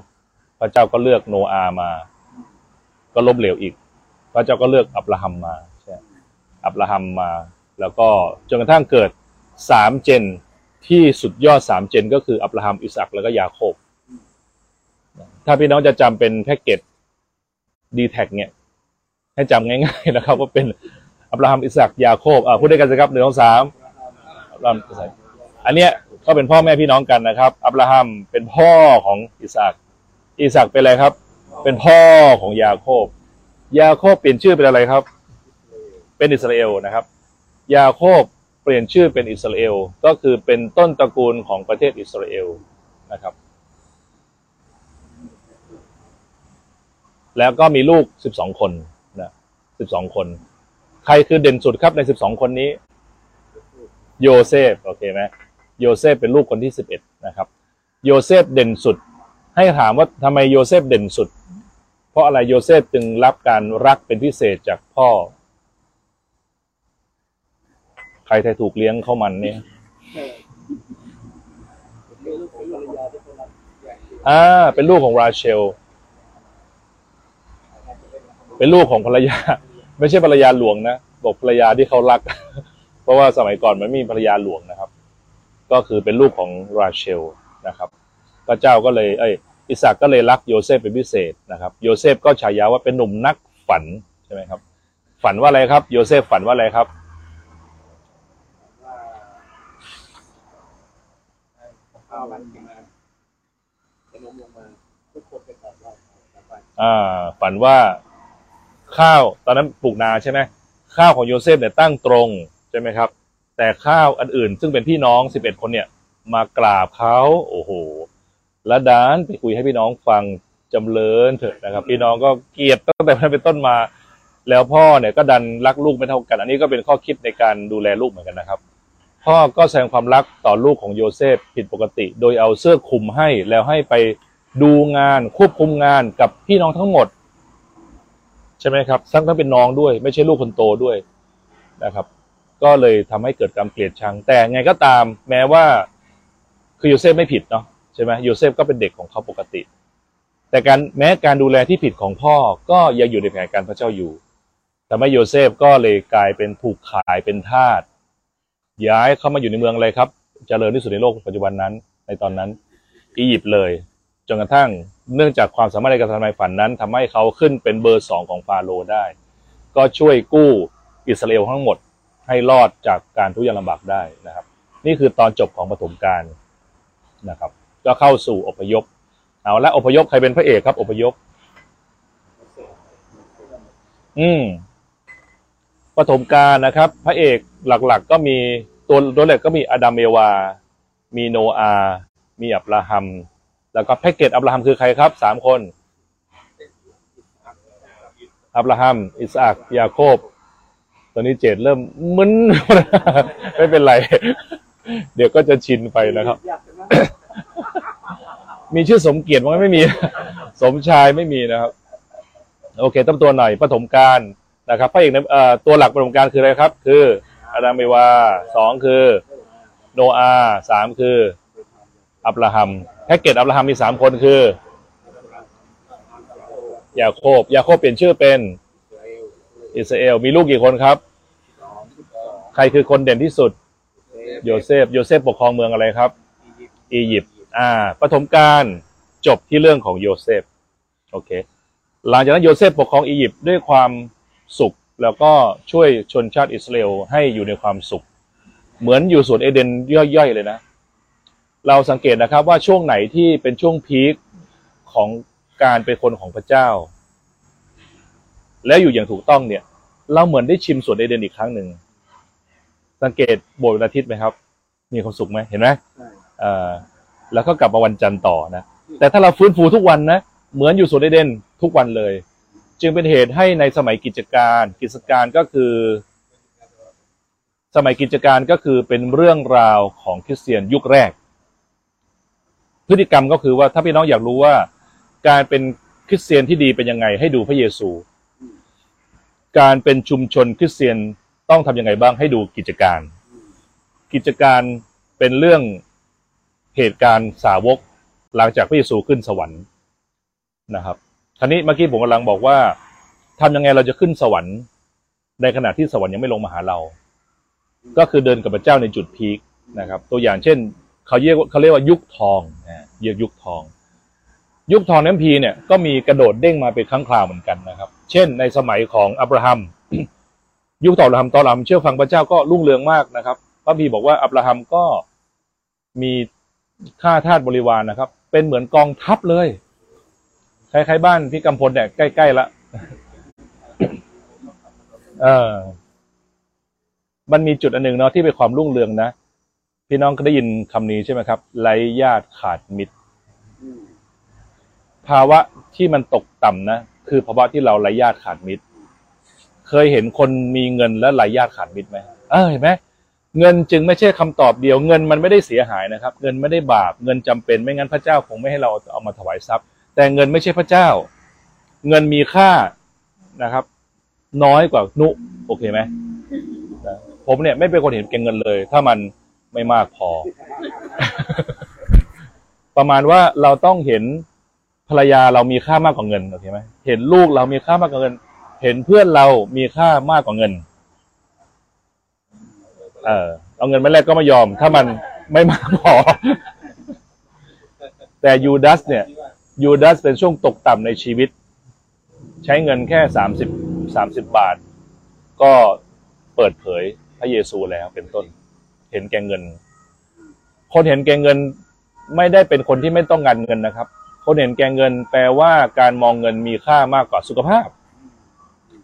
พระเจ้าก็เลือกโนอามา ก็ล้มเหลวอีก พระเจ้าก็เลือกอับราฮัมมาใช่อับราฮัมมา แล้วก็จนกระทั่งเกิดสามเจนที่สุดยอดสามเจนก็คืออับราฮัมอิสอักแล้วก็ยาโคบถ้าพี่น้องจะจำเป็นแพ็กเกจ ดีแทคเนี่ย ให้จำง่ายๆนะครับ ว่าเป็นอับราฮัมอิสอักยาโคบอ่าพูดด้วยกันสิครับหนึ่งสองสามอับราฮัมอิสอักอันเนี้ยก็เป็นพ่อแม่พี่น้องกันนะครับ อับราฮัมเป็นพ่อของอิสอักอิสอักเป็นอะไรครับ เป็นพ่อของยาโคบ ยาโคบเปลี่ยนชื่อเป็นอะไรครับ เป็นอิสราเอลนะครับ ยาโคบเปลี่ยนชื่อเป็นอิสราเอล ก็คือเป็นต้นตระกูลของประเทศอิสราเอลนะครับ แล้วก็มีลูกสิบสองคนนะสิบสองคน ใครคือเด่นสุดครับในสิบสองคนนี้ โยเซฟโอเคไหมโยเซฟเป็นลูกคนที่สิบเอ็ดนะครับ โยเซฟเด่นสุด ให้ถามว่าทำไมโยเซฟเด่นสุด เพราะอะไรโยเซฟจึงรับการรักเป็นพิเศษจากพ่อ ใครใครถูกเลี้ยงเข้ามันเนี่ยมีลูกของภรรยาที่คนรักแยกอ่าเป็นลูกของราเชล เป็นลูกของภรรยา ไม่ใช่ภรรยาหลวงนะบอกภรรยาที่เขารัก เพราะว่าสมัยก่อนมันไม่มีภรรยาหลวงนะครับ ก็คือเป็นลูกของราเชลนะครับพระเจ้าก็เลยเอ้ยอิสากก็เลยรักโยเซฟเป็นพิเศษนะครับ โยเซฟก็ฉายาว่าเป็นหนุ่มนักฝันใช่ไหมครับ ฝันว่าอะไรครับ โยเซฟฝันว่าอะไรครับอ่าฝันว่า ข้าวตอนนั้นปลูกนาใช่ไหมข้าวของโยเซฟเนี่ยตั้งตรงใช่ไหมครับ แต่ข้าวอันอื่น ซึ่งเป็นพี่น้องสิบเอ็ดคนเนี่ยมากราบเขาโอ้โหแล้วดานไปคุยให้พี่น้องฟังจำเริญเถอะนะครับ พี่น้องก็เกลียดตั้งแต่นั้นเป็นต้นมา แล้วพ่อเนี่ยก็ดันรักลูกไม่เท่ากัน อันนี้ก็เป็นข้อคิดในการดูแลลูกเหมือนกันนะครับ พ่อก็แสดงความรักต่อลูกของโยเซฟผิดปกติ โดยเอาเสื้อคลุมให้แล้วให้ไปดูงานควบคุมงานกับพี่น้องทั้งหมด ใช่ไหมครับทั้งทั้งเป็นน้องด้วย ไม่ใช่ลูกคนโตด้วยนะครับ ก็เลยทำให้เกิดการเกลียดชัง แต่ไงก็ตามแม้ว่าคือโยเซฟไม่ผิดเนาะใช่ไหมโยเซฟก็เป็นเด็กของเขาปกติ แต่การแม้การดูแลที่ผิดของพ่อก็ยังอยู่ในแผนการพระเจ้าอยู่ทำให้โยเซฟก็เลยกลายเป็นถูกขายเป็นทาสย้ายเข้ามาอยู่ในเมืองอะไรครับเจริญที่สุดในโลกปัจจุบันนั้น ในตอนนั้น อียิปต์เลยจนกระทั่ง เนื่องจากความสามารถในการทำนายฝันนั้นทำให้เขาขึ้นเป็นเบอร์สองของฟาโรได้ ก็ช่วยกู้อิสราเอลทั้งหมดให้รอดจากการทุกข์ยากลำบากได้นะครับ นี่คือตอนจบของปฐมกาลนะครับ ก็เข้าสู่อพยพเอาละอพยพใครเป็นพระเอกครับอพยพ อืมปฐมกาลนะครับ พระเอกหลักๆก็มีตัวตัวเล็กก็มีอาดัมเอวา มีโนอา มีอับราฮัม แล้วก็แพ็กเกจอับราฮัมคือใครครับสามคนอับราฮัม อิสอักยาโคบ ตอนนี้เจดเริ่มมึน ไม่เป็นไร เดี๋ยวก็จะชินไปนะครับ มีชื่อสมเกียรติมั้งไม่มี สมชายไม่มีนะครับ โอเคต้นตัวหน่อยปฐมกาลนะครับพระเอกในเอ่อตัวหลักปฐมกาลคืออะไรครับ คืออาดัมเอวาสองคือ โนอาห์สามคือ อับราฮัม แพ็กเกจอับราฮัมมีสามคนคือยาโคบยาโคบเปลี่ยนชื่อเป็น อิสราเอลมีลูกกี่คนครับ ใครคือคนเด่นที่สุด โยเซฟโยเซฟปกครองเมืองอะไรครับ อียิปต์อ่าปฐมกาลจบที่เรื่องของโยเซฟโอเคหลังจากนั้นโยเซฟปกครองอียิปต์ด้วยความสุขแล้วก็ช่วยชนชาติอิสราเอลให้อยู่ในความสุข เหมือนอยู่สวนเอเดนย่อยๆเลยนะ เราสังเกตนะครับว่าช่วงไหนที่เป็นช่วง peakของการเป็นคนของพระเจ้า แล้วอยู่อย่างถูกต้องเนี่ย เราเหมือนได้ชิมสวนเอเดนอีกครั้งหนึ่งสังเกตโบสถ์วันอาทิตย์ไหมครับ มีความสุขไหมเห็นไหมใช่เอ่อแล้วก็กลับมาวันจันทร์ต่อนะแต่ถ้าเราฟื้นฟูทุกวันนะเหมือนอยู่สวนเอเดนทุกวันเลย จึงเป็นเหตุให้ในสมัยกิจการกิจการก็คือ สมัยกิจการก็คือเป็นเรื่องราวของคริสเตียนยุคแรก พฤติกรรมก็คือว่าถ้าพี่น้องอยากรู้ว่า การเป็นคริสเตียนที่ดีเป็นยังไง ให้ดูพระเยซู การเป็นชุมชนคริสเตียนต้องทำยังไงบ้างให้ดูกิจการ กิจการเป็นเรื่องเหตุการณ์สาวกหลังจากพระเยซูขึ้นสวรรค์นะครับคราวนี้เมื่อกี้ผมกำลังบอกว่าทำยังไงเราจะขึ้นสวรรค์ในขณะที่สวรรค์ยังไม่ลงมาหาเรา ก็คือเดินกับพระเจ้าในจุดพีคนะครับ ตัวอย่างเช่น เขาเรียกว่าเขาเรียกว่ายุคทองนะเรียกยุคทอง ยุคทองน้ำพีเนี่ยก็มีกระโดดเด้งมาเป็นครั้งคราวเหมือนกันนะครับ เช่น ในสมัยของอับราฮัม ยุคต่ออับราฮัมตออับราฮัมเชื่อฟังพระเจ้าก็รุ่งเรืองมากนะครับพระพีบอกว่าอับราฮัมก็มีค่าทาสบริวารนะครับ เป็นเหมือนกองทัพเลยคล้ายๆบ้านพี่กำพลเนี่ยใกล้ๆละเออมันมีจุดอันหนึ่งเนาะที่เป็นความรุ่งเรืองนะ พี่น้องก็ได้ยินคำนี้ใช่ไหมครับไร้ญาติขาดมิตรอืมภาวะที่มันตกต่ำนะ คือภาวะที่เราไร้ญาติขาดมิตร เคยเห็นคนมีเงินและไร้ญาติขาดมิตรไหมเออเห็นไหมเงินจึงไม่ใช่คำตอบเดียว เงินมันไม่ได้เสียหายนะครับ เงินไม่ได้บาปเงินจำเป็นไม่งั้นพระเจ้าคงไม่ให้เราเอามาถวายทรัพย์ แต่เงินไม่ใช่พระเจ้า เงินมีค่านะครับ น้อยกว่านุ โอเคไหมนะผมเนี่ยไม่เป็นคนเห็นแก่เงินเลย ถ้ามัน ไม่มากพอ ประมาณว่าเราต้องเห็นภรรยาเรามีค่ามากกว่าเงินโอเคไหมเห็นลูกเรามีค่ามากกว่าเงิน เห็นเพื่อนเรามีค่ามากกว่าเงิน เออเอาเงินมาแลกก็ไม่ยอม ถ้ามันไม่มากพอ แต่ยูดัสเนี่ยยูดัสเป็นช่วงตกต่ำในชีวิต ใช้เงินแค่สามสิบสามสิบบาท ก็เปิดเผยพระเยซูแล้วเป็นต้น เห็นแก่เงิน คนเห็นแก่เงินไม่ได้เป็นคนที่ไม่ต้องการเงินนะครับ คนเห็นแก่เงิน แปลว่าการมองเงินมีค่ามากกว่าสุขภาพ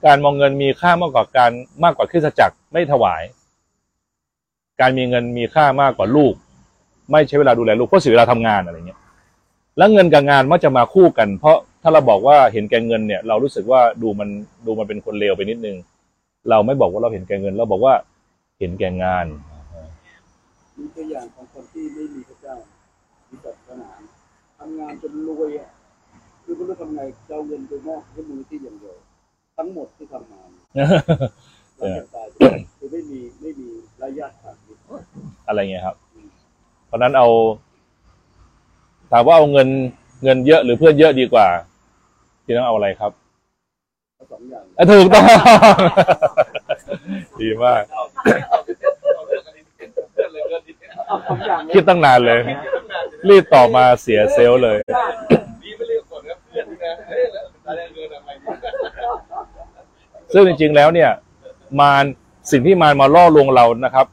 การมองเงินมีค่ามากกว่าการมากกว่าคริสจักรไม่ถวาย การมีเงินมีค่ามากกว่าลูก ไม่ใช้เวลาดูแลลูกเพราะเสียเวลาทำงานอะไรเงี้ย แล้วเงินกับงานมักจะมาคู่กัน เพราะถ้าเราบอกว่าเห็นแก่เงินเนี่ย เรารู้สึกว่าดูมันดูมันเป็นคนเลวไปนิดนึง เราไม่บอกว่าเราเห็นแก่เงิน เราบอกว่าเห็นแก่งาน มีตัวอย่างของคนที่ไม่มีพระเจ้ามีศาสนาทำงานจนรวยอะคือไม่รู้ทำไงจะเอาเงินไปมอบให้มูลนิธิอย่างเดียวทั้งหมดที่ทำงานเราจะตายไปคือไม่มีไม่มีระยะขาดมิตรอะไรเงี้ยครับ เพราะฉะนั้นเอา ถามว่าเอาเงินเงินเยอะหรือเพื่อนเยอะดีกว่าพี่ต้องเอาอะไรครับทั้งสองอย่างอะถูกต้องดีมาก เอาสองอย่างเลยคิดตั้งนานเลย รีบตอบมาเสียเซลล์เลยซึ่งจริง ๆ แล้วเนี่ย มารสิ่งที่มารมาล่อลวงเรานะครับ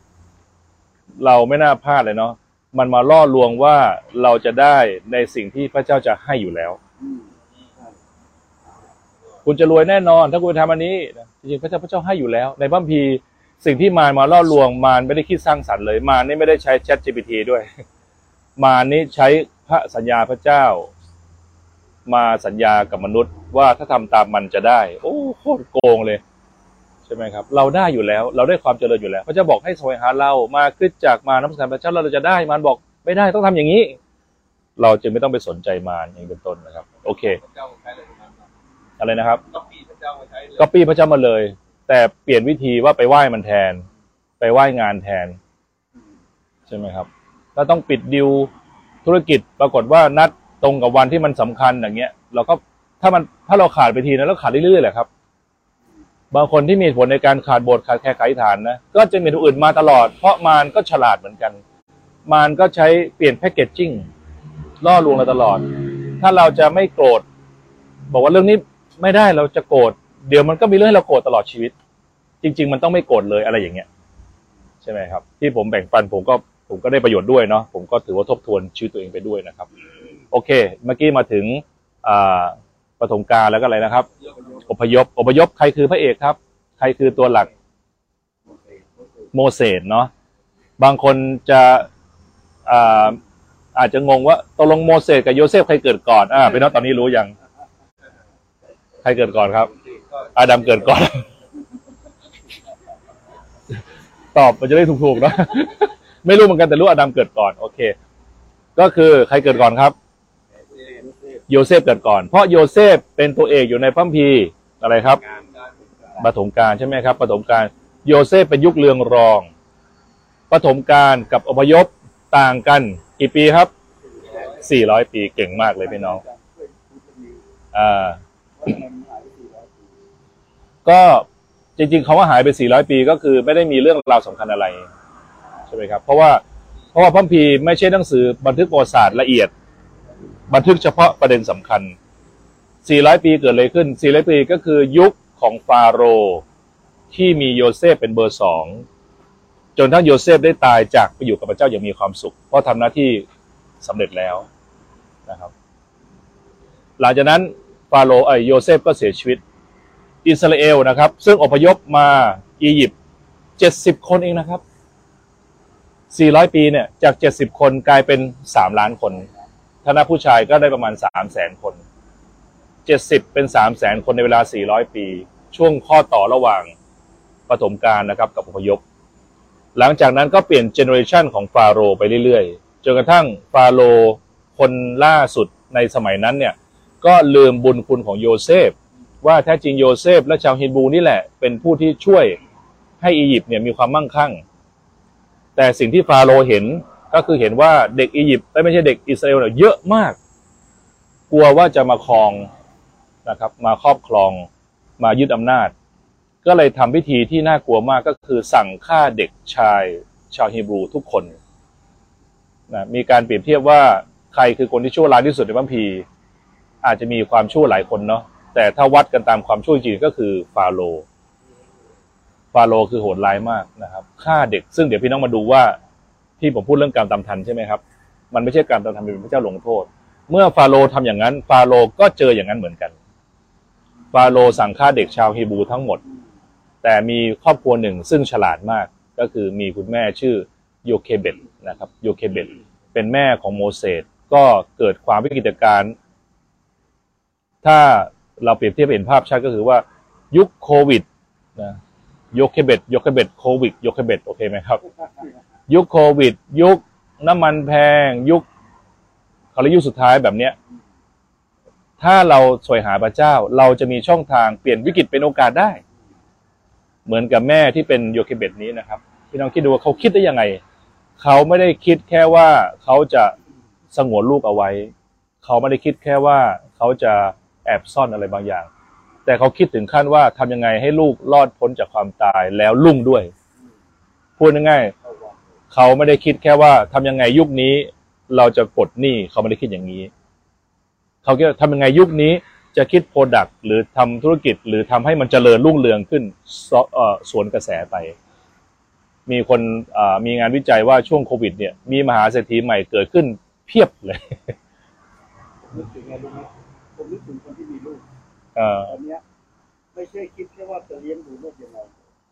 เราไม่น่าพลาดเลยเนาะมันมาล่อลวงว่าเราจะได้ในสิ่งที่พระเจ้าจะให้อยู่แล้วอืมคุณจะรวยแน่นอน ถ้าคุณทำอันนี้นะจริงๆพระเจ้าพระเจ้าให้อยู่แล้ว ในพระคัมภีร์ สิ่งที่มารมาล่อลวงมารไม่ได้คิดสร้างสรรค์เลย มารนี่ไม่ได้ใช้ Chat GPT ด้วย มารนี่ใช้พระสัญญาพระเจ้า มาสัญญากับมนุษย์ ว่าถ้าทำตามมันจะได้ โอ้โคตรโกงเลย ใช่ไหมครับ เราได้อยู่แล้ว เราได้ความเจริญอยู่แล้วพระเจ้าบอกให้แสวงหาเรามาขึ้นจากมาน้ำสันพระเจ้าเราจะได้มารบอกไม่ได้ต้องทำอย่างนี้ เราจึงไม่ต้องไปสนใจมารอย่างนี้เป็นต้นนะครับ โอเคอะไรนะครับก็ปี้พระเจ้ามาเลย แต่เปลี่ยนวิธีว่าไปไหว้มันแทน ไปไหว้งานแทน ใช่ไหมครับถ้าต้องปิดดิวธุรกิจปรากฏว่านัดตรงกับวันที่มันสำคัญอย่างเงี้ย เราก็ถ้ามันถ้าเราขาดไปทีนะเราขาดเรื่อยๆแหละครับ บางคนที่มีผลในการขาดโบสถ์ขาดแค่ขฐานนะก็จะมีตัวอื่นมาตลอด เพราะมารก็ฉลาดเหมือนกัน มารก็ใช้เปลี่ยนแพคเกจจิ้งล่อลวงเราตลอด ถ้าเราจะไม่โกรธบอกว่าเรื่องนี้ไม่ได้เราจะโกรธ เดี๋ยวมันก็มีเรื่องให้เราโกรธตลอดชีวิต จริง ๆ มันต้องไม่โกรธเลยอะไรอย่างเงี้ย ใช่ไหมครับ ที่ผมแบ่งปันผมก็ผมก็ได้ประโยชน์ด้วยเนาะผมก็ถือว่าทบทวนชีวิตตัวเองไปด้วยนะครับ โอเค เมื่อกี้มาถึงอ่าปฐมกาแล้วก็อะไรนะครับ อพยพอพยพใครคือพระเอกครับ ใครคือตัวหลักโมเสสเนาะบางคนจะอ่าอาจจะงงว่าตกลงโมเสสกับโยเซฟใครเกิดก่อนอ่าเป็นว่าตอนนี้รู้ยัง ใครเกิดก่อนครับ อาดัมเกิดก่อน ตอบมันจะได้ถูกๆเนะไม่รู้เหมือนกันแต่รู้อาดัมเกิดก่อน โอเค ก็คือใครเกิดก่อนครับ โยเซฟเกิดก่อน เพราะโยเซฟเป็นตัวเอกอยู่ในพระคัมภีร์อะไรครับปฐมกาลใช่ไหมครับปฐมกาลโยเซฟเป็นยุคเรืองรองปฐมกาลกับอพยพต่างกัน กี่ปีครับ400 ปีเก่งมากเลยพี่น้อง อ่า ก็จริงๆเขาว่าหายไป 400 ปีก็คือไม่ได้มีเรื่องราวสำคัญอะไรใช่ไหมครับ เพราะว่าเพราะว่าพระคัมภีร์ไม่ใช่หนังสือบันทึกประวัติศาสตร์ละเอียด บันทึกเฉพาะประเด็นสำคัญ 400 ปีเกิดอะไรขึ้น 400 ปีก็คือยุคของฟาโรห์ที่มีโยเซฟเป็นเบอร์สองจนกระทั่งโยเซฟได้ตายจากไปอยู่กับพระเจ้าอย่างมีความสุข เพราะทำหน้าที่สำเร็จแล้วนะครับ หลังจากนั้นฟาโรห์เอโยเซฟก็เสียชีวิต อิสราเอลนะครับ ซึ่งอพยพมาอียิปต์เจ็ดสิบคนเองนะครับสี่ร้อยปีเนี่ยจากเจ็ดสิบคนกลายเป็นสามล้านคนถ้านับผู้ชายก็ได้ประมาณสามแสนคนเจ็ดสิบเป็นสามแสนคนในเวลาสี่ร้อยปี ช่วงข้อต่อระหว่างปฐมกาลนะครับ กับอพยพ หลังจากนั้นก็เปลี่ยน generation ของฟาโรห์ไปเรื่อยๆจนกระทั่งฟาโรห์คนล่าสุดในสมัยนั้นเนี่ยก็ลืมบุญคุณของโยเซฟ ว่าแท้จริงโยเซฟและชาวฮีบรูนี่แหละ เป็นผู้ที่ช่วยให้อียิปต์เนี่ยมีความมั่งคั่ง แต่สิ่งที่ฟาโรห์เห็นก็คือเห็นว่าเด็กอียิปต์ไม่ใช่เด็กอิสราเอลเนี่ยเยอะมาก กลัวว่าจะมาครองนะครับ มาครอบครองมายึดอำนาจ ก็เลยทำพิธีที่น่ากลัวมากก็คือสั่งฆ่าเด็กชายชาวฮีบรูทุกคนนะมีการเปรียบเทียบว่าใครคือคนที่ชั่วร้ายที่สุดในพัมภีอาจจะมีความชั่วหลายคนเนาะ แต่ถ้าวัดกันตามความช่วยจริงก็คือฟาโรฟาโรคือโหดร้ายมากนะครับฆ่าเด็ก ซึ่งเดี๋ยวพี่น้องมาดูว่าที่ผมพูดเรื่องการตามทันใช่ไหมครับ มันไม่ใช่การตามทันเป็นพระเจ้าลงโทษ เมื่อฟาโรห์ทำอย่างนั้น ฟาโรห์ก็เจออย่างนั้นเหมือนกัน ฟาโรห์สั่งฆ่าเด็กชาวฮีบรูทั้งหมด แต่มีครอบครัวหนึ่งซึ่งฉลาดมากก็คือมีคุณแม่ชื่อโยเคเบตนะครับโยเคเบตเป็นแม่ของโมเสสก็เกิดความวิกฤตการณ์ถ้า เราเปรียบเทียบเห็นภาพชัดก็คือว่ายุคโควิดนะโยเคเบตโยเคเบตโควิดโยเคเบตโอเคไหมครับ ยุคโควิด ยุคน้ำมันแพง ยุคเขาเรียกยุคสุดท้ายแบบเนี้ย ถ้าเราสวยหาพระเจ้า เราจะมีช่องทางเปลี่ยนวิกฤตเป็นโอกาสได้ เหมือนกับแม่ที่เป็นโยเคเบตนี้นะครับพี่น้องคิดดูว่าเขาคิดได้ยังไง เขาไม่ได้คิดแค่ว่าเขาจะสงวนลูกเอาไว้ เขาไม่ได้คิดแค่ว่าเขาจะ แอบซ่อนอะไรบางอย่าง แต่เขาคิดถึงขั้นว่าทำยังไงให้ลูกรอดพ้นจากความตายแล้วลุ่งด้วย พูดง่ายๆเขาไม่ได้คิดแค่ว่าทำยังไงยุคนี้เราจะปลดหนี้เขาไม่ได้คิดอย่างนี้ เขาคิดทำยังไงยุคนี้จะคิดโปรดักต์หรือทำธุรกิจหรือทำให้มันเจริญรุ่งเรืองขึ้นสวนกระแสไป มีคนมีงานวิจัยว่าช่วงโควิด เนี่ย มีมหาเศรษฐีใหม่เกิดขึ้นเพียบเลย นึกถึงคนที่มีลูกเอ่ออันเนี้ย ไม่ใช่คิดแค่ว่าจะเลี้ยงดูลูกยังไง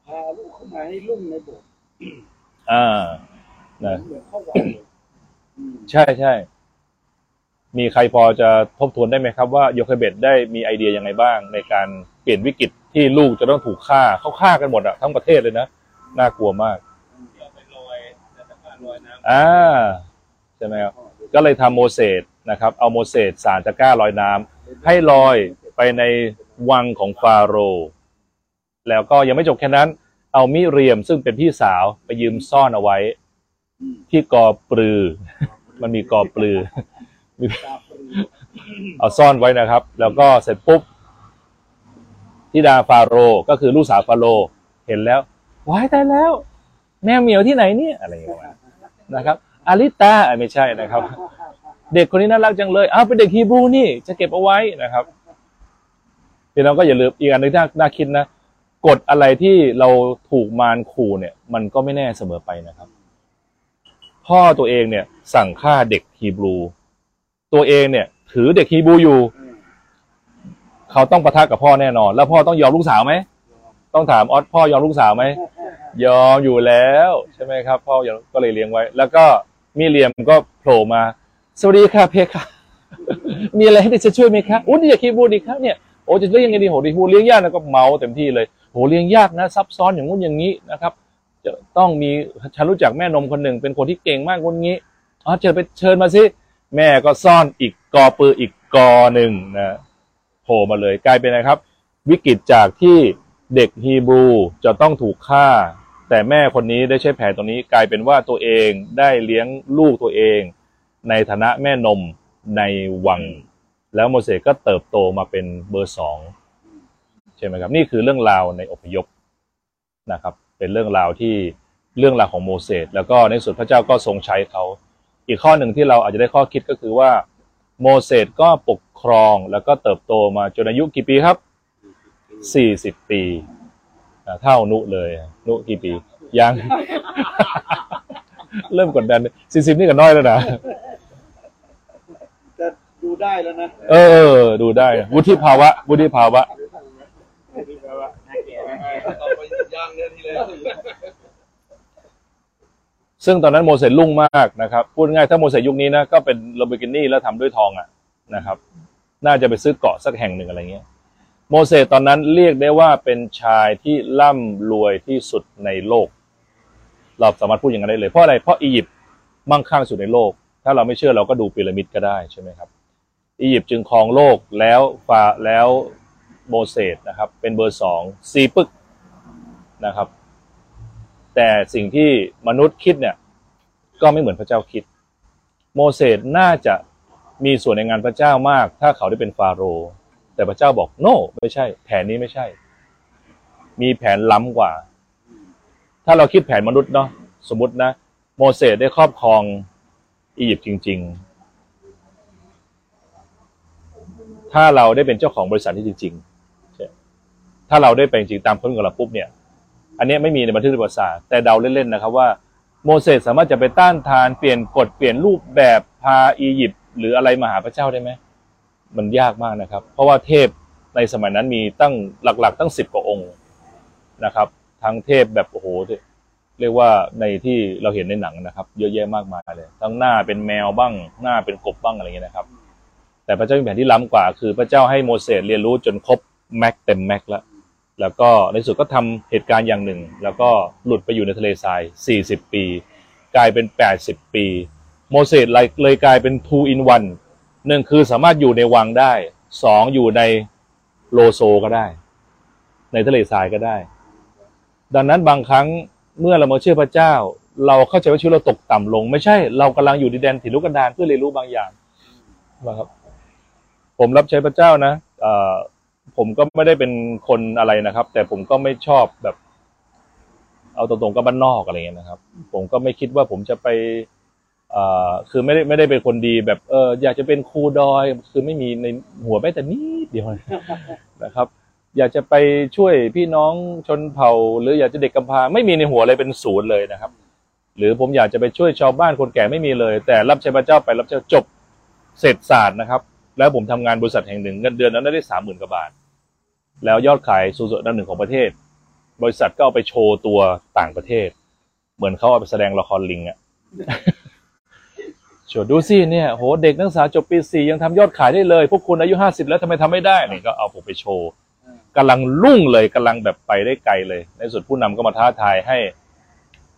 พาลูกเข้ามาให้ลุ่งในโบสถ์อ่าเหมือนะนเหมือนเข้าวัดเลยอืมใช่ใช่ มีใครพอจะทบทวนได้ไหมครับว่าโยเคเบตได้มีไอเดียยังไงบ้าง ในการเปลี่ยนวิกฤตที่ลูกจะต้องถูกฆ่าเขาฆ่ากันหมดอะทั้งประเทศเลยนะ น่ากลัวมากอ่าใช่ไหมครับ ก็เลยทำโมเสสนะครับ เอาโมเสสสารตะกร้าลอยน้ำ ให้ลอยไปในวังของฟาโรห์แล้วก็ยังไม่จบแค่นั้น เอามิเรียมซึ่งเป็นพี่สาวไปยืมซ่อนเอาไว้ ที่กอปลือ มันมีกอปลือ เอาซ่อนไว้นะครับ แล้วก็เสร็จปุ๊บทิดาฟาโรห์ก็คือลูกสาวฟาโรห์เห็นแล้วว้ายตายแล้ว แมวเหมียวที่ไหนเนี่ยอะไรอย่างเงี้ยนะครับอาริตาไม่ใช่นะครับ เด็กคนนี้น่ารักจังเลยอ้าวเป็นเด็กฮีบรูนี่จะเก็บเอาไว้นะครับพี่น้องก็อย่าลืมอีกอันหนึงน่าน่าคิดนะกฎอะไรที่เราถูกมารขู่เนี่ย มันก็ไม่แน่เสมอไปนะครับ พ่อตัวเองเนี่ย สั่งฆ่าเด็กฮีบรู ตัวเองเนี่ย ถือเด็กฮีบรูอยู่ เขาต้องประทะกับพ่อแน่นอน แล้วพ่อต้องยอมลูกสาวไหมต้องถามออสพ่อยอมลูกสาวไหมยอมอยู่แล้ว ใช่ไหมครับ พ่อยอมก็เลยเลี้ยงไว้ แล้วก็มิเรียมก็โผล่มา สวัสดีค่ะเพคะมีอะไรให้ดิฉันช่วยไหมคะอุ้ยนี่อยากคีบูดีครับเนี่ยโอ้จะเลี้ยงยังไงดีโหดีฮูเลี้ยงยากนะก็เมาเต็มที่เลยโหเลี้ยงยากนะซับซ้อนอย่างงู้นอย่างนี้นะครับ จะต้องมีฉันรู้จักแม่นมคนหนึ่ง เป็นคนที่เก่งมากคนนี้อ๋อเชิญไปเชิญมาสิแม่ก็ซ่อนอีกกอปืออีกกอหนึ่งนะโผล่มาเลยกลายเป็นอะไรครับ วิกฤตจากที่เด็กฮีบรูจะต้องถูกฆ่า แต่แม่คนนี้ได้ใช้แผนตรงนี้กลายเป็นว่าตัวเองได้เลี้ยงลูกตัวเอง ในฐานะแม่นมในวัง แล้วโมเสสก็เติบโตมาเป็นเบอร์สองใช่ไหมครับ นี่คือเรื่องราวในอพยพนะครับ เป็นเรื่องราวที่เรื่องราวของโมเสสแล้วก็ในสุดพระเจ้าก็ทรงใช้เขา อีกข้อหนึ่งที่เราอาจจะได้ข้อคิดก็คือว่าโมเสสก็ปกครองแล้วก็เติบโตมาจนอายุกี่ปีครับสี่สิบปีอ่าเท่านุเลย นุกี่ปีสยัง เริ่มกดดันสี่สิบนี่ก็น้อยแล้วนะจะ ดูได้แล้วนะเออเออ ดูได้วุฒิภาวะ วุฒิภาวะต่อไปย่างเนี่ยทีเลยซึ่งตอนนั้นโมเสสรุ่งมากนะครับ พูดง่ายถ้าโมเสสยุคนี้นะ ก็เป็นลาเบกินี่แล้วทำด้วยทองอะนะครับ น่าจะไปซื้อเกาะสักแห่งหนึ่งอะไรเงี้ย โมเสสตอนนั้นเรียกได้ว่าเป็นชายที่ร่ำรวยที่สุดในโลก เราสามารถพูดอย่างนั้นได้เลยเพราะอะไรเพราะอียิปต์มั่งคั่งสุดในโลก ถ้าเราไม่เชื่อเราก็ดูพีระมิดก็ได้ใช่ไหมครับ อียิปต์จึงครองโลกแล้วฟาแล้วโมเสสนะครับ เป็นเบอร์สองซีปึกนะครับ แต่สิ่งที่มนุษย์คิดเนี่ยก็ไม่เหมือนพระเจ้าคิด โมเสสน่าจะมีส่วนในงานพระเจ้ามาก ถ้าเขาได้เป็นฟาโรห์แต่พระเจ้าบอก no ไม่ใช่ แผนนี้ไม่ใช่ มีแผนล้ำกว่า ถ้าเราคิดแผนมนุษย์เนาะสมมตินะ โมเสสได้ครอบครองอียิปต์จริง ๆ ถ้าเราได้เป็นเจ้าของบริษัทที่จริงๆ ถ้าเราได้เป็นจริงตามคนของเราปุ๊บเนี่ย อันนี้ไม่มีในบันทึกประวัติศาสตร์แต่เดาเล่นๆนะครับว่าโมเสสสามารถจะไปต้านทานเปลี่ยนกฎเปลี่ยนรูปแบบพาอียิปต์หรืออะไรมาหาพระเจ้าได้ไหมมันยากมากนะครับ เพราะว่าเทพในสมัยนั้นมีตั้งหลัก ๆ ตั้งสิบกว่าองค์นะครับ ทั้งเทพแบบโอ้โหเรียกว่าในที่เราเห็นในหนังนะครับ เยอะแยะมากมายเลย ทั้งหน้าเป็นแมวบ้าง หน้าเป็นกบบ้างอะไรเงี้ยนะครับ แต่พระเจ้ามีแผนที่ล้ำกว่า คือพระเจ้าให้โมเสสเรียนรู้จนครบแม็กเต็มแม็กแล้วแล้วก็ในสุดก็ทำเหตุการณ์อย่างหนึ่ง แล้วก็หลุดไปอยู่ในทะเลทราย 40 ปี กลายเป็น 80 ปี โมเสสเลยกลายเป็น two in one หนึ่งคือสามารถอยู่ในวังได้สองอยู่ในโลโซก็ได้ ในทะเลทรายก็ได้ ดังนั้นบางครั้งเมื่อเรามาเชื่อพระเจ้า เราเข้าใจว่าชีวิตเราตกต่ำลง ไม่ใช่ เรากำลังอยู่ดินแดนถิ่นลูกกันดารเพื่อเรียนรู้บางอย่างนะครับ ผมรับใช้พระเจ้านะอผมก็ไม่ได้เป็นคนอะไรนะครับ แต่ผมก็ไม่ชอบแบบ เอาตรงๆก็บ้านนอกอะไรเงี้ยนะครับ ผมก็ไม่คิดว่าผมจะไปคือไม่ได้ไม่ได้เป็นคนดีแบบเอออยากจะเป็นครูดอย คือไม่มีในหัวแม้แต่นิดเดียวนะครับ อยากจะไปช่วยพี่น้องชนเผ่า หรืออยากจะเด็กกำพร้าไม่มีในหัวเลยเป็นศูนย์เลยนะครับ หรือผมอยากจะไปช่วยชาวบ้านคนแก่ไม่มีเลย แต่รับใช้พระเจ้าไปรับใช้จบเศรษฐศาสตร์นะครับ แล้วผมทำงานบริษัทแห่งหนึ่งเงินเดือนนั้นได้สามหมื่นกว่าบาท แล้วยอดขายสูงสุดอันหนึ่งของประเทศ บริษัทก็เอาไปโชว์ตัวต่างประเทศ เหมือนเขาเอาไปแสดงละครลิงอะโชว์ดูสิเนี่ยโหเด็กนักศึกษาจบปีสี่ยังทำยอดขายได้เลย พวกคุณอายุห้าสิบแล้วทำไมทำไม่ได้นี่ก็เอาผมไปโชว์กำลังรุ่งเลยกำลังแบบไปได้ไกลเลย ในสุดผู้นำก็มาท้าทายให้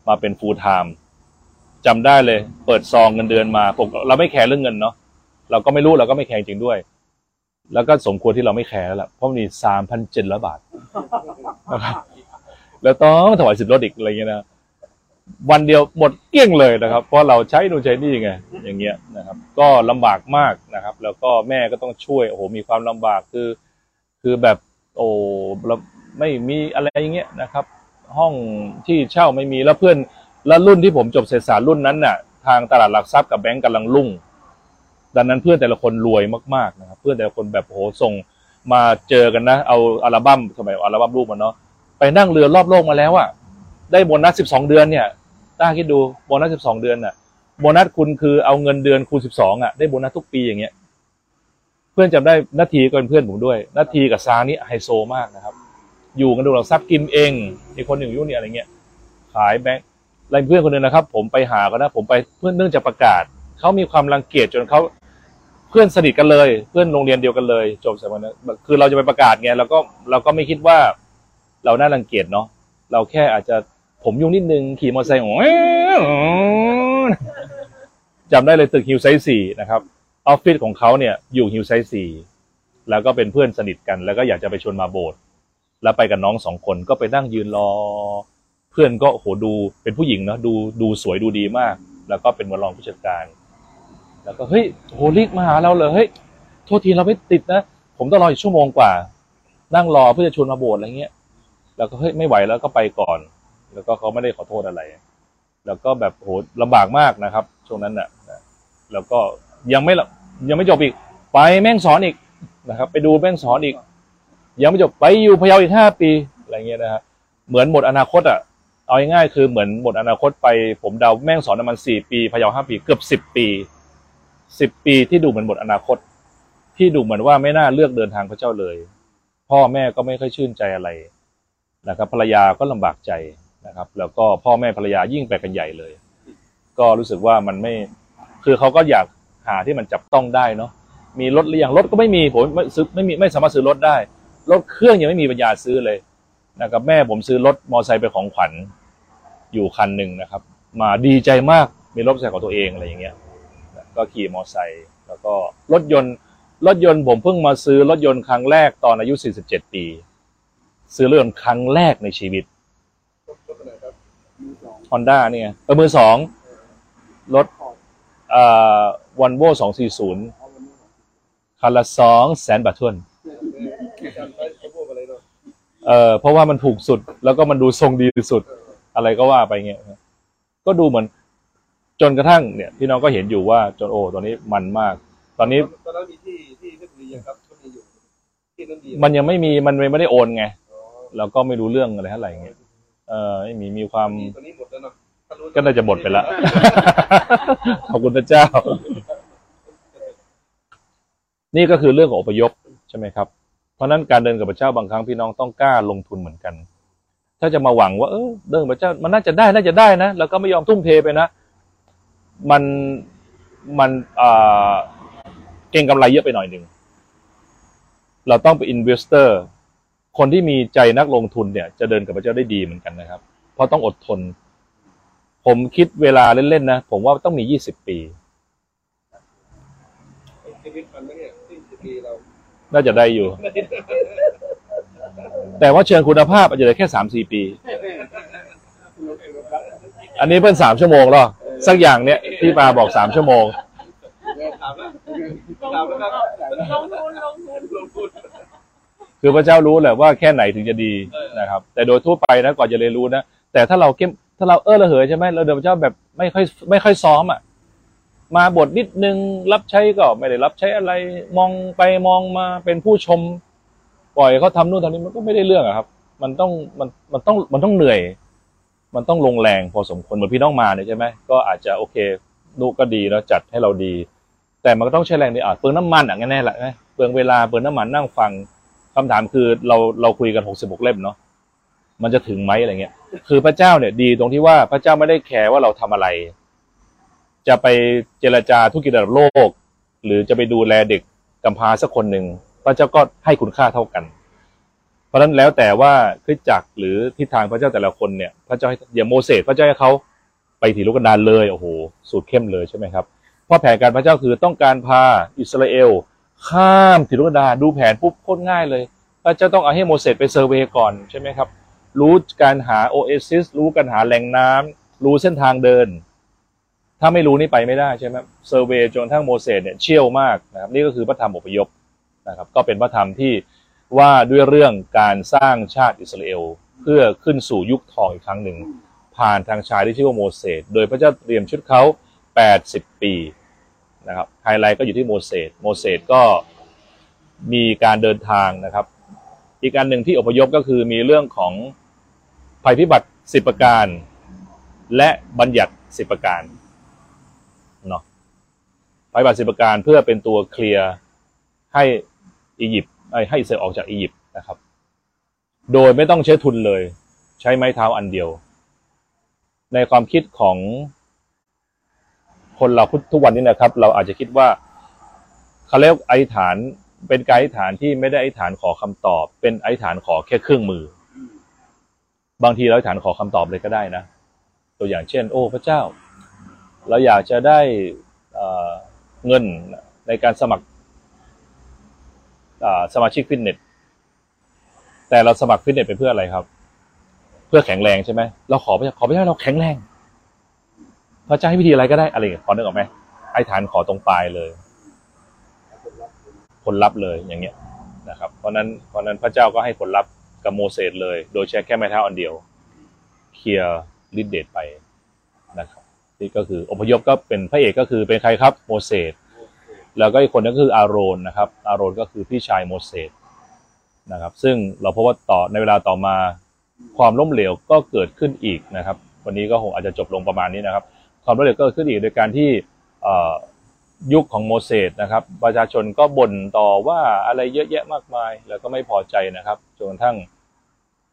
มาเป็น full time จำได้เลย เปิดซองเงินเดือนมาผมเราไม่ care เรื่องเงินเนาะ เราก็ไม่รู้เราก็ไม่ care จริงด้วย แล้วก็สมควรที่เราไม่ care แล้วล่ะเพราะมันมีสามพันเจ็ดร้อยบาทนะครับแล้วต้องถวายสิบลดอีกอะไรเงี้ยนะวันเดียวหมดเกลี้ยงเลยนะครับ เพราะเราใช้นู่นใช้นี่ไงอย่างเงี้ยนะครับ ก็ลำบากมากนะครับ แล้วก็แม่ก็ต้องช่วยโอ้โหมีความลำบากคือ คือแบบโอ้เราไม่มีอะไรอย่างเงี้ยนะครับ ห้องที่เช่าไม่มีแล้วเพื่อนแล้วรุ่นที่ผมจบเศรษฐศาสตร์รุ่นนั้นน่ะ ทางตลาดหลักทรัพย์กับแบงก์กำลังรุ่ง ดังนั้นเพื่อนแต่ละคนรวยมากๆนะครับเพื่อนแต่ละคนแบบโหส่งมาเจอกันนะ เอาอัลบั้มสมัยอัลบั้มรูปมันเนาะไปนั่งเรือรอบโลกมาแล้วอะได้โบนัสสิบสองเดือนเนี่ยต้าคิดดูโบนัสสิบสองเดือนน่ะโบนัสคุณคือเอาเงินเดือนคูณสิบสองอะได้โบนัสทุกปีอย่างเงี้ย เพื่อนจำได้นาทีก็เป็นเพื่อนผมด้วยนาทีกับซานี่ไฮโซมากนะครับ อยู่กันดูหลักทรัพย์กินเองอีกคนหนึ่งยู่นี่อะไรเงี้ยขายแบงค์อะไรเพื่อนคนหนึ่งนะครับ ผมไปหาเขานะ ผมไปเพื่อนเนื่องจากประกาศ เขามีความรังเกียจจนเขาเพื่อนสนิทกันเลย เพื่อนโรงเรียนเดียวกันเลยจบสมัยนั้นคือเราจะไปประกาศไงเราก็เราก็ไม่คิดว่า เราน่ารังเกียจเนาะเราแค่อาจจะผมยุ่งนิดนึงขี่มอเตอร์ไซค์โอ้ยจำได้เลยตึกฮิวไซส์สี่นะครับออฟฟิศของเขาเนี่ยอยู่ฮิวไซส์สี่แล้วก็เป็นเพื่อนสนิทกัน แล้วก็อยากจะไปชวนมาโบสถ์แล้วไปกับน้องสองคนก็ไปนั่งยืนรอ เพื่อนก็โหดูเป็นผู้หญิงเนาะดูดูสวยดูดีมาก แล้วก็เป็นมรองผู้จัดการ แล้วก็เฮ้ยโหรีบมาหาเราเลยเฮ้ยโทษทีเราไม่ติดนะ ผมต้องรออีกชั่วโมงกว่า นั่งรอเพื่อจะชวนมาโบสถ์อะไรเงี้ย แล้วก็เฮ้ยไม่ไหวแล้วก็ไปก่อน แล้วก็เขาไม่ได้ขอโทษอะไร แล้วก็แบบโหลำบากมากนะครับ ช่วงนั้นนะนะแล้วก็ยังไม่ละยังไม่จบอีก ไปแม่งสอนอีกนะครับ ไปดูแม่งสอนอีก ยังไม่จบไปอยู่พะเยาอีกห้าปีอะไรเงี้ยนะฮะเหมือนหมดอนาคตอะเอาง่ายๆคือเหมือนหมดอนาคตไปผมเดาแม่งสอนประมาณสี่ปีพะเยาห้าปีเกือบสิบปี สิบปีที่ดูเหมือนหมดอนาคต ที่ดูเหมือนว่าไม่น่าเลือกเดินทางพระเจ้าเลย พ่อแม่ก็ไม่ค่อยชื่นใจอะไรนะครับภรรยาก็ลำบากใจนะครับ แล้วก็พ่อแม่ภรรยายิ่งไปกันใหญ่เลย ก็รู้สึกว่ามันไม่คือเขาก็อยากหาที่มันจับต้องได้เนาะมีรถหรือยังรถก็ไม่มีผมไม่ซื้อไม่มีไม่สามารถซื้อรถได้รถเครื่องยังไม่มีปัญญาซื้อเลยนะครับแม่ผมซื้อรถมอเตอร์ไซค์เป็นของขวัญอยู่คันหนึ่งนะครับ มาดีใจมากมีรถมอเตอร์ไซค์ของตัวเองอะไรอย่างเงี้ย ก็ขี่มอเตอร์ไซค์แล้วก็รถยนต์รถยนต์ผมเพิ่งมาซื้อรถยนต์ครั้งแรกตอนอายุ 47 ปี ซื้อรถยนต์ครั้งแรกในชีวิตรถอะไรครับมือสอง Honda เนี่ยเออมือสองรถขอดเอ่อวันโว240คันละสองแสนบาททวนอาจารย์ใช้เอะไรเนเออเพราะว่ามันถูกสุดแล้วก็มันดูทรงดีสุด อะไรก็ว่าไปเงี้ยก็ดูเหมือน จนกระทั่งเนี่ยพี่น้องก็เห็นอยู่ว่าจนโอ้ตัวนี้มันมาก ตอนนี้ตอนนั้นมีที่ที่เพชรบุรียังครับก็มีอยู่ที่นั่นดีมันยังไม่มีมันไม่ได้โอนไงอ๋อแล้วก็ไม่รู้เรื่องอะไรเท่าไหร่เงี้ยเออไม่มีมีความที่ตอนนี้หมดแล้วเนาะถ้รู้ก็น่าจะหมดไปละขอบคุณพระเจ้า นี่ก็คือเรื่องของอพยพใช่ไหมครับ เพราะฉะนั้นการเดินกับพระเจ้าบางครั้งพี่น้องต้องกล้าลงทุนเหมือนกัน ถ้าจะมาหวังว่าเออเดินกับพระเจ้ามันน่าจะได้น่าจะได้นะแล้วก็ไม่ยอมทุ่มเทไปนะ มันมันอ่าเก็งกำไรเยอะไปหน่อยหนึ่ง เราต้องเป็น investor คนที่มีใจนักลงทุนเนี่ย จะเดินกับพระเจ้าได้ดีเหมือนกันนะครับ เพราะต้องอดทน ผมคิดเวลาเล่นๆนะ ผมว่าต้องมียี่สิบปีชีวิตมันไม่เนี่ยที่สิบปีเรา น่าจะได้อยู่ แต่ว่าเชิงคุณภาพอาจจะเหลือแค่สามสี่ปี อันนี้เพิ่นสามชั่วโมงแล้ว สักอย่างเนี้ยที่ปาบอกสามชั่วโมงถามแล้วถามแล้วครับลงทุนลงทุนลงทุนคือพระเจ้ารู้แหละว่าแค่ไหนถึงจะดีนะครับ แต่โดยทั่วไปนะก่อนจะเรียนรู้นะแต่ถ้าเราเข้มถ้าเราเออระเหยใช่ไหมเราเดินพระเจ้าแบบไม่ค่อยไม่ค่อยซ้อมอะมาบทนิดนึงรับใช้ก็ไม่ได้รับใช้อะไรมองไปมองมาเป็นผู้ชม ปล่อยเขาทำนู่นทำนี่มันก็ไม่ได้เรื่องอะครับ มันต้องมันมันต้องมันต้องเหนื่อย มันต้องลงแรงพอสมควรเหมือนพี่น้องมาเนี่ยใช่ไหมก็อาจจะโอเคนุก็ดีแล้วจัดให้เราดี แต่มันก็ต้องใช้แรงดีอะเปลืองน้ำมันอะแน่แหละนะเปลืองเวลาเปลืองน้ำมันนั่งฟังคำถามคือเราเราคุยกันหกสิบหกเล่มเนาะมันจะถึงไหมอะไรเงี้ย คือพระเจ้าเนี่ยดีตรงที่ว่าพระเจ้าไม่ได้แคร์ว่าเราทำอะไร จะไปเจรจาธุรกิจระดับโลก หรือจะไปดูแลเด็กกำพร้าสักคนหนึ่งพระเจ้าก็ให้คุณค่าเท่ากัน เพราะฉะนั้นแล้วแต่ว่าคริสตจักรหรือทิศทางพระเจ้าแต่ละคนเนี่ย พระเจ้าอย่างโมเสสพระเจ้าให้เขาไปถิ่นทุรกันดารเลยโอ้โหสูตรเข้มเลยใช่ไหมครับเพราะแผนการพระเจ้าคือต้องการพาอิสราเอล ข้ามถิ่นทุรกันดารดูแผนปุ๊บโคตรง่ายเลย พระเจ้าต้องเอาให้โมเสสไป survey ก่อนใช่ไหมครับรู้การหาโอเอซิสรู้การหาแหล่งน้ำรู้เส้นทางเดิน ถ้าไม่รู้นี่ไปไม่ได้ใช่ไหม survey จนทั้งโมเสสเนี่ยเชี่ยวมากนะครับนี่ก็คือพระธรรมอพยพนะครับก็เป็นพระธรรมที่ ว่าด้วยเรื่องการสร้างชาติอิสราเอล เพื่อขึ้นสู่ยุคทองอีกครั้งหนึ่ง ผ่านทางชายที่ชื่อว่าโมเสสโดยพระเจ้าเตรียมชุดเขา 80 ปีนะครับไฮไลท์ก็อยู่ที่โมเสสโมเสสก็มีการเดินทางนะครับ อีกอันหนึ่งที่อพยพก็คือมีเรื่องของภัยพิบัติสิบประการ และบัญญัติสิบประการเนาะภัยพิบัติสิบประการเพื่อเป็นตัวเคลียร์ให้อียิปต์ ให้อิสราเอลออกจากอียิปต์นะครับ โดยไม่ต้องใช้ทุนเลย ใช้ไม้เท้าอันเดียว ในความคิดของคนเราทุกวันนี้นะครับ เราอาจจะคิดว่าเขาเรียกไอธิษฐานเป็นการอธิษฐานที่ไม่ได้อธิษฐานขอคำตอบ เป็นอธิษฐานขอแค่เครื่องมือ บางทีเราอธิษฐานขอคำตอบเลยก็ได้นะ ตัวอย่างเช่น โอ้พระเจ้า เราอยากจะได้เงินในการสมัคร สมาชิกฟิตเนสแต่เราสมัครฟิตเนสไปเพื่ออะไรครับ เพื่อแข็งแรงใช่ไหมเราขอพระเจ้าขอพระเจ้าให้เราแข็งแรงพระเจ้าให้วิธีอะไรก็ได้อะไรอย่างเงี้ยขอนึกออกไหมไอ้ฐานขอตรงปลายเลย ผลลัพธ์เลยอย่างเงี้ยนะครับ เพราะนั้นเพราะนั้นพระเจ้าก็ให้ผลลัพธ์กับโมเสสเลย โดยใช้แค่ไม้เท้าอันเดียว เคลียร์ลิดเดตไปนะครับนี่ก็คืออพยพก็เป็นพระเอกก็คือเป็นใครครับโมเสส แล้วก็อีกคนนึงก็คืออาโรนนะครับอาโรนก็คือพี่ชายโมเสสนะครับ ซึ่งเราพบว่าต่อในเวลาต่อมาความล้มเหลวก็เกิดขึ้นอีกนะครับ วันนี้ก็คงอาจจะจบลงประมาณนี้นะครับ ความล้มเหลวก็เกิดขึ้นอีกโดยการที่ยุคของโมเสสนะครับ ประชาชนก็บ่นต่อว่าอะไรเยอะแยะมากมาย แล้วก็ไม่พอใจนะครับจนกระทั่ง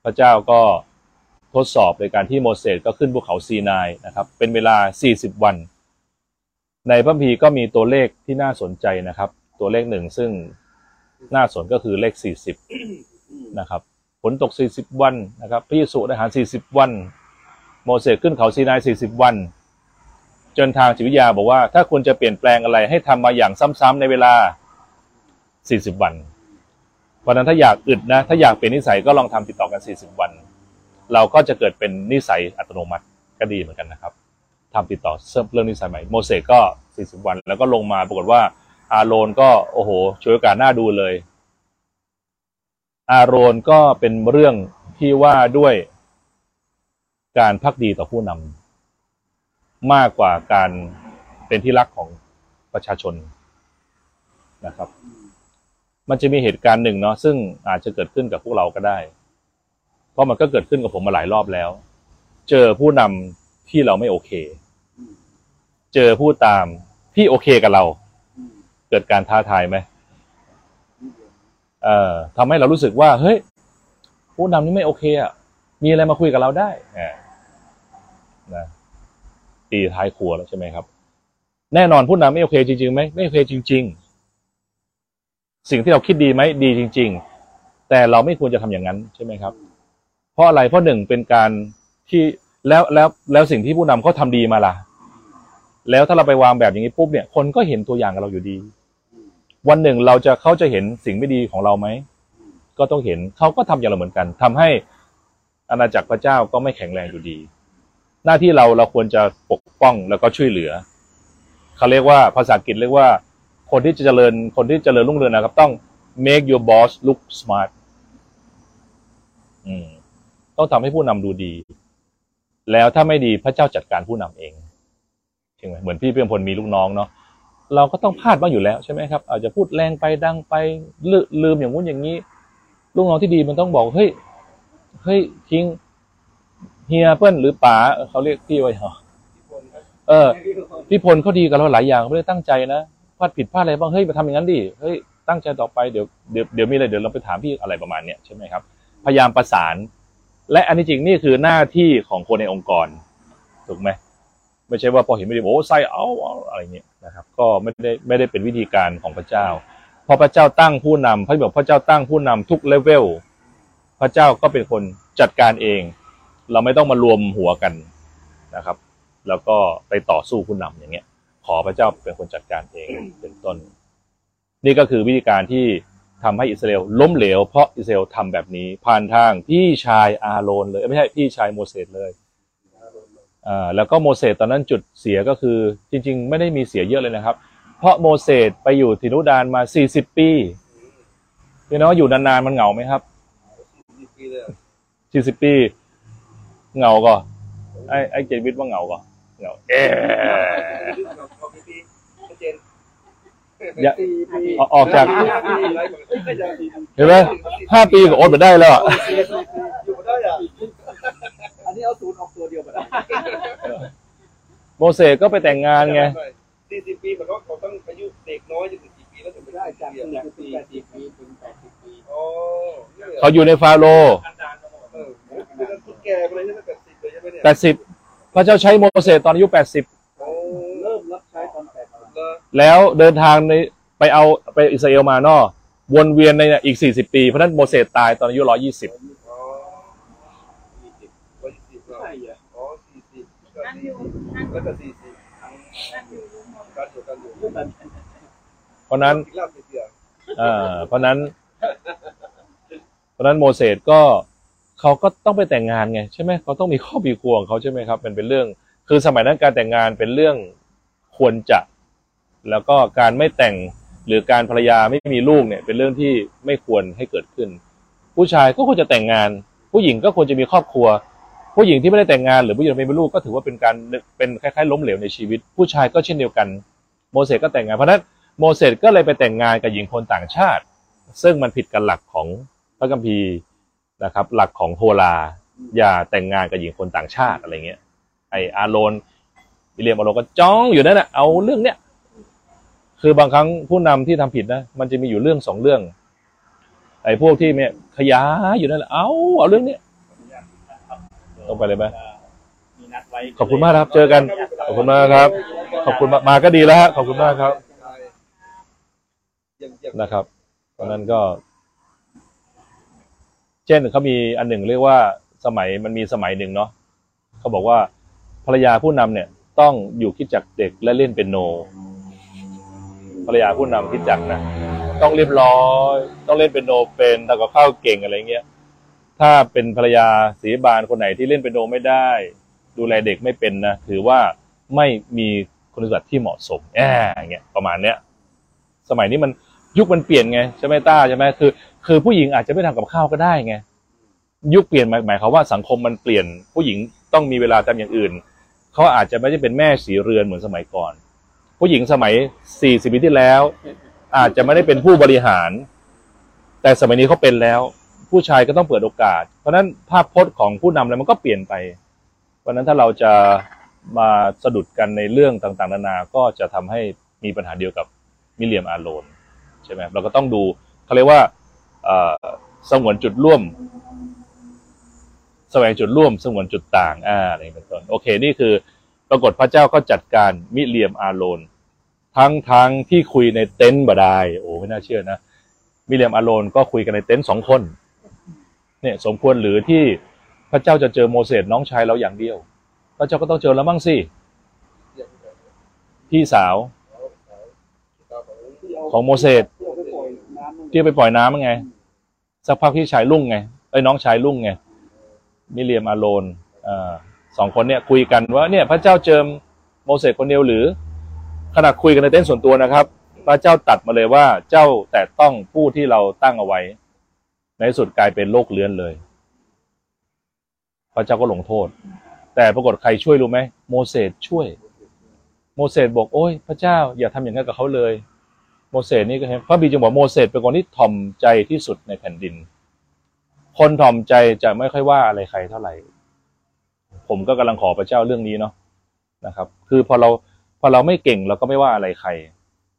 พระเจ้าก็ทดสอบโดยการที่โมเสสก็ขึ้นภูเขาซีนายนะครับ เป็นเวลา 40 วัน ในพระคัมภีก็มีตัวเลขที่น่าสนใจนะครับ ตัวเลขหนึ่งซึ่งน่าสนก็คือเลข40นะครับฝนตก40วันนะครับพระเยซูได้อาหาร40วัน โมเสสขึ้นเขาซีนาย40วัน จนทางจิตวิทยาบอกว่า ถ้าคุณจะเปลี่ยนแปลงอะไรให้ทำมาอย่างซ้ำๆในเวลา40วันเพราะนั้นถ้าอยากอึดนะถ้าอยากเปลี่ยนนิสัยก็ลองทำติดต่อกัน40วัน เราก็จะเกิดเป็นนิสัยอัตโนมัติก็ดีเหมือนกันนะครับ ทำติดต่อเรื่องนิสัยใหม่โมเสสก็ 40 วัน แล้วก็ลงมาปรากฏว่า อาโรนก็โอ้โหช่วยโอกาสหน้าดูเลย อาโรนก็เป็นเรื่องที่ว่าด้วยการพักดีต่อผู้นำมากกว่าการเป็นที่รักของประชาชนนะครับ มันจะมีเหตุการณ์หนึ่งเนาะซึ่งอาจจะเกิดขึ้นกับพวกเราก็ได้ เพราะมันก็เกิดขึ้นกับผมมาหลายรอบแล้ว เจอผู้นำที่เราไม่โอเค เจอผู้ตามที่โอเคกับเรา เกิดการท้าทายไหมเอ่อทำให้เรารู้สึกว่า เฮ้ย ผู้นำนี่ไม่โอเคอะมีอะไรมาคุยกับเราได้แหมนะตีท้ายครัวแล้วใช่ไหมครับ แน่นอนผู้นำไม่โอเคจริงๆไหมไม่โอเคจริง ๆ สิ่งที่เราคิดดีไหมดีจริง ๆ แต่เราไม่ควรจะทำอย่างนั้นใช่ไหมครับ เพราะอะไรเพราะหนึ่งเป็นการที่แล้วแล้วแล้วสิ่งที่ผู้นำเขาทำดีมาล่ะ แล้วถ้าเราไปวางแบบอย่างนี้ปุ๊บเนี่ยคนก็เห็นตัวอย่างกับเราอยู่ดี วันหนึ่งเราจะเขาจะเห็นสิ่งไม่ดีของเราไหมก็ต้องเห็นเขาก็ทำอย่างเราเหมือนกันทำให้อาณาจักรพระเจ้าก็ไม่แข็งแรงอยู่ดี หน้าที่เราเราควรจะปกป้องแล้วก็ช่วยเหลือเขาเรียกว่าภาษาอังกฤษเรียกว่า คนที่จะเจริญคนที่เจริญรุ่งเรืองนะครับ ต้อง make your boss look smart ต้องทำให้ผู้นำดูดี แล้วถ้าไม่ดีพระเจ้าจัดการผู้นำเอง ใช่ไหมเหมือนพี่เพียงพลมีลูกน้องเนาะเราก็ต้องพลาดบ้างอยู่แล้วใช่ไหมครับ อาจจะพูดแรงไปดังไปลืลืมอย่างงู้นอย่างนี้ ลูกน้องที่ดีมันต้องบอกเฮ้ยเฮ้ยทิ้งเฮียเปิ้ลหรือป๋าเขาเรียกพี่ไว้เหรอเออพี่พลเขาดีกับเราหลายอย่างเขาไม่ได้ตั้งใจนะพลาดผิดพลาดอะไรบ้างเฮ้ยมาทำอย่างนั้นดิเฮ้ยตั้งใจต่อไปเดี๋ยวเดี๋ยวเดี๋ยวมีอะไรเดี๋ยวเราไปถามพี่อะไรประมาณเนี้ยใช่ไหมครับ พยายามประสาน และอันที่จริงนี่คือหน้าที่ของคนในองค์กรถูกไหม ไม่ใช่ว่าพอเห็นไม่ดีโอ้ใส่เอาเอาอะไรเงี้ยนะครับ ก็ไม่ได้ไม่ได้เป็นวิธีการของพระเจ้า พอพระเจ้าตั้งผู้นำพระบอกพระเจ้าตั้งผู้นำทุกเลเวลพระเจ้าก็เป็นคนจัดการเอง เราไม่ต้องมารวมหัวกันนะครับ แล้วก็ไปต่อสู้ผู้นำอย่างเงี้ย ขอพระเจ้าเป็นคนจัดการเองเป็นต้น นี่ก็คือวิธีการที่ทำให้อิสราเอลล้มเหลวเพราะอิสราเอลทำแบบนี้ ผ่านทางพี่ชายอาโรนเลยไม่ใช่พี่ชายโมเสสเลย แล้วก็โมเสสตอนนั้นจุดเสียก็คือจริง ๆ ไม่ได้มีเสียเยอะเลยนะครับ เพราะโมเสสไปอยู่ทินุดานมา 40 ปีพี่น้องอยู่นานๆมันเหงาไหมครับปีเลยอะ40 ปี เหงาก็ไอ้ไอ้เจนวิทย์ว่าเหงาก็เหงาเอ๊ะเอาปีปีชัดเจนอย่าสี่ปีออกออกจากห้ปีไรเหมือนเอ้ยไม่ใช่สี่ปีเห็นไหมห้าปีก็อดไปได้แล้ว นี่เอาศูนย์ออกตัวเดียวหมดเลยโมเสสก็ไปแต่งงานไง สี่สิบปีมันก็เขาต้องอายุเด็กน้อยจนถึงกี่ปีแล้วถึงไม่ได้ได้จาจากกสี่ปีปีถึงแปดสิบปีโอ้เขาอยู่ในฟาโรห์เป็นคนแก่ไปเลยใช่แปดสิบเลยใช่ไหมเนี่ย80 พระเจ้าใช้โมเสสตอนอายุ โอ้เริ่มรับใช้ตอน80 แล้วเดินทางในไปเอาไปอิสราเอลมานอวนเวียนในเนี่ยอีก 40 ปี เพราะะนั้นโมเสสตายตอนอายุ 120 บก็สี่สิบแล้วก็สี่สิบการอยู่การอยู่เพราะนั้นกินเหล้าเสียเอ่อเพราะนั้น เพราะนั้นโมเสสก็เขาก็ต้องไปแต่งงานไงใช่ไหมเขาต้องมีครอบมีครัวของเขาใช่ไหมครับมันเป็นเรื่อง คือสมัยนั้นการแต่งงานเป็นเรื่องควรจะ แล้วก็การไม่แต่งหรือการภรรยาไม่มีลูกเนี่ย เป็นเรื่องที่ไม่ควรให้เกิดขึ้น ผู้ชายก็ควรจะแต่งงาน ผู้หญิงก็ควรจะมีครอบครัว ผู้หญิงที่ไม่ได้แต่งงานหรือผู้หญิงไม่มีลูกก็ถือว่าเป็นการเป็นคล้ายๆ ล้มเหลวในชีวิต ผู้ชายก็เช่นเดียวกัน โมเสสก็แต่งงานเพราะนั้นโมเสสก็เลยไปแต่งงานกับหญิงคนต่างชาติ ซึ่งมันผิดกับหลักของพระคัมภีร์นะครับ หลักของโทราอย่าแต่งงานกับหญิงคนต่างชาติอะไรเงี้ย ไออาโรนวิลเลียมอาโรนก็จ้องอยู่นั่นแหละเอาเรื่องเนี้ยคือบางครั้งผู้นำที่ทำผิดนะมันจะมีอยู่เรื่องสองเรื่องไอ้พวกที่เนี่ยขยายอยู่นั่นแหละเอาเอาเรื่องเนี้ย ลงไปเลยไหมมีนัดไว้ขอบคุณมากครับ เจอกัน ขอบคุณมากครับ ขอบคุณมากมาก็ดีแล้วฮะขอบคุณมากครับอย่างอย่างนะครับเพราะฉะนั้นก็ เช่นเขามีอันหนึ่งเรียกว่าสมัยมันมีสมัยหนึ่งเนาะเขาบอกว่าภรรยาผู้นำเนี่ย ต้องอยู่คิดจักเด็กและเล่นเป็นโน ภรรยาผู้นำคิดจักนะต้องเรียบร้อย ต้องเล่นเป็นโนเป็นทำกับข้าวเก่งอะไรเงี้ย ถ้าเป็นภรรยาศีบาลคนไหนที่เล่นเป็นโนไม่ได้ ดูแลเด็กไม่เป็นนะถือว่าไม่มีคุณสมบัติที่เหมาะสมแอบอย่างเงี้ยประมาณเนี้ย สมัยนี้มันยุคมันเปลี่ยนไงใช่ไหมต้าใช่ไหมคือ คือผู้หญิงอาจจะไม่ทำกับข้าวก็ได้ไงยุคเปลี่ยนหมายหมายความว่าสังคมมันเปลี่ยน ผู้หญิงต้องมีเวลาทำอย่างอื่นเขาอาจจะไม่ได้เป็นแม่สีเรือนเหมือนสมัยก่อน ผู้หญิงสมัย40ปีที่แล้ว อาจจะไม่ได้เป็นผู้บริหาร แต่สมัยนี้เขาเป็นแล้ว ผู้ชายก็ต้องเปิดโอกาส เพราะฉะนั้นภาพพจน์ของผู้นำอะไรมันก็เปลี่ยนไป เพราะนั้นถ้าเราจะมาสะดุดกันในเรื่องต่างๆ นานา ก็จะทำให้มีปัญหาเดียวกับมิเลียมอาโลนใช่ไหมเราก็ต้องดูเขาเรียกว่าสงวนจุดร่วมแสวงจุดร่วมสงวนจุดต่างอ่าอะไรเป็นต้นโอเค นี่คือปรากฏพระเจ้าก็จัดการมิเลียมอาโลนทั้งทั้งที่คุยในเต็นท์บดายโอ้ไม่น่าเชื่อนะมิเลียมอาโลนก็คุยกันในเต็นท์สองคน เนี่ยสมควรหรือที่พระเจ้าจะเจอโมเสสน้องชายเราอย่างเดียว พระเจ้าก็ต้องเจอแล้วมั่งสิพี่สาว ของโมเสสที่ไปปล่อยน้ำนั่นที่ไปปล่อยน้ำไง สักพักพี่ชายลุ่งไงเอ้น้องชายลุ่งไงมิเลียมอาโลนอสองคนเนี่ยคุยกันว่าเนี่ยพระเจ้าเจิมโมเสสคนเดียวหรือขณะคุยกันในเต็นท์ส่วนตัวนะครับ พระเจ้าตัดมาเลยว่าเจ้าแต่ต้องผู้ที่เราตั้งเอาไว้ ในสุดกลายเป็นโรคเลื้อนเลย พระเจ้าก็ลงโทษ แต่ปรากฏใครช่วยรู้ไหมโมเสสช่วย โมเสสบอกโอ้ยพระเจ้าอย่าทำอย่างนั้นกับเขาเลย โมเสสนี่ก็เห็นพระบิดจึงบอกโมเสสเป็นคนที่ถ่อมใจที่สุดในแผ่นดิน คนถ่อมใจจะไม่ค่อยว่าอะไรใครเท่าไหร่ ผมก็กำลังขอพระเจ้าเรื่องนี้เนาะนะครับ คือพอเราพอเราไม่เก่งเราก็ไม่ว่าอะไรใคร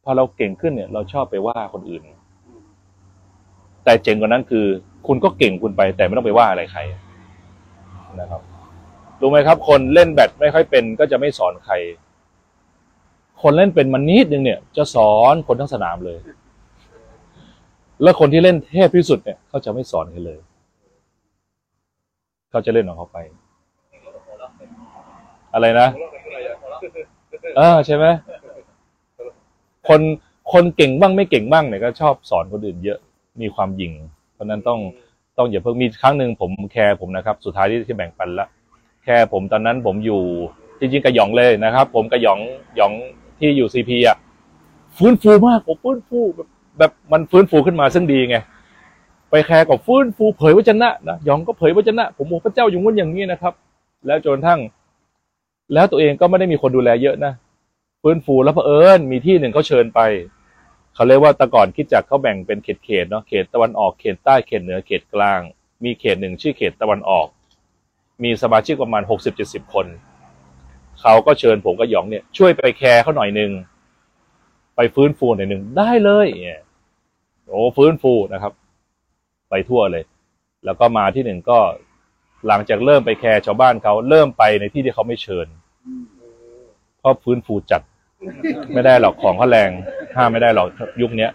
พอเราเก่งขึ้นเนี่ย เราชอบไปว่าคนอื่น แต่เจ๋งกว่านั้นคือ คุณก็เก่งคุณไป แต่ไม่ต้องไปว่าอะไรใครนะครับรู้ไหมครับ คนเล่นแบดไม่ค่อยเป็น ก็จะไม่สอนใคร คนเล่นเป็นมันนิดนึงเนี่ย จะสอนคนทั้งสนามเลย แล้วคนที่เล่นเทพที่สุดเนี่ยเขาจะไม่สอนใครเลย เขาจะเล่นของเขาไป อะไรนะเออใช่ไหมคนคนเก่งบ้างไม่เก่งบ้างเนี่ยก็ชอบสอนคนอื่นเยอะ มีความหยิ่ง เพราะฉะนั้นต้องต้องอย่าเพิ่งมีครั้งหนึ่งผมแคร์ผมนะครับ สุดท้ายที่ที่แบ่งปันละแคร์ผมตอนนั้นผมอยู่จริงๆกระหยองเลยนะครับ ผมกระหยองหยองที่อยู่ซีพีอะฟื้นฟูมากผมฟื้นฟูแบบแบบมันฟื้นฟูขึ้นมาซึ่งดีไงไปแคร์กับฟื้นฟูเผยวจนะนะหยองก็เผยวจนะ ผมบอกพระเจ้าอย่างงู้นอย่างนี้นะครับ แล้วจนกระทั่งแล้วตัวเองก็ไม่ได้มีคนดูแลเยอะนะฟื้นฟูแล้วเผอิญมีที่หนึ่งเขาเชิญไป เขาเรียกว่าแต่ก่อนคิดจักเขาแบ่งเป็นเขตเขตๆเนาะเขตตะวันออกเขตใต้เขตเหนือเขตกลาง มีเขตหนึ่งชื่อเขตตะวันออก มีสมาชิกประมาณหกสิบเจ็ดสิบคน เขาก็เชิญผมกับหยองเนี่ยช่วยไปแคร์เขาหน่อยหนึ่งไปฟื้นฟูหน่อยหนึ่งได้เลยเนี่ยโอ้ฟื้นฟูนะครับ ไปทั่วเลย แล้วก็มาที่หนึ่งก็หลังจากเริ่มไปแคร์ชาวบ้านเขาเริ่มไปในที่ที่เขาไม่เชิญเพราะฟื้นฟูจัด ไม่ได้หรอกของเขาแรง ห้ามไม่ได้หรอกยุคเนี้ย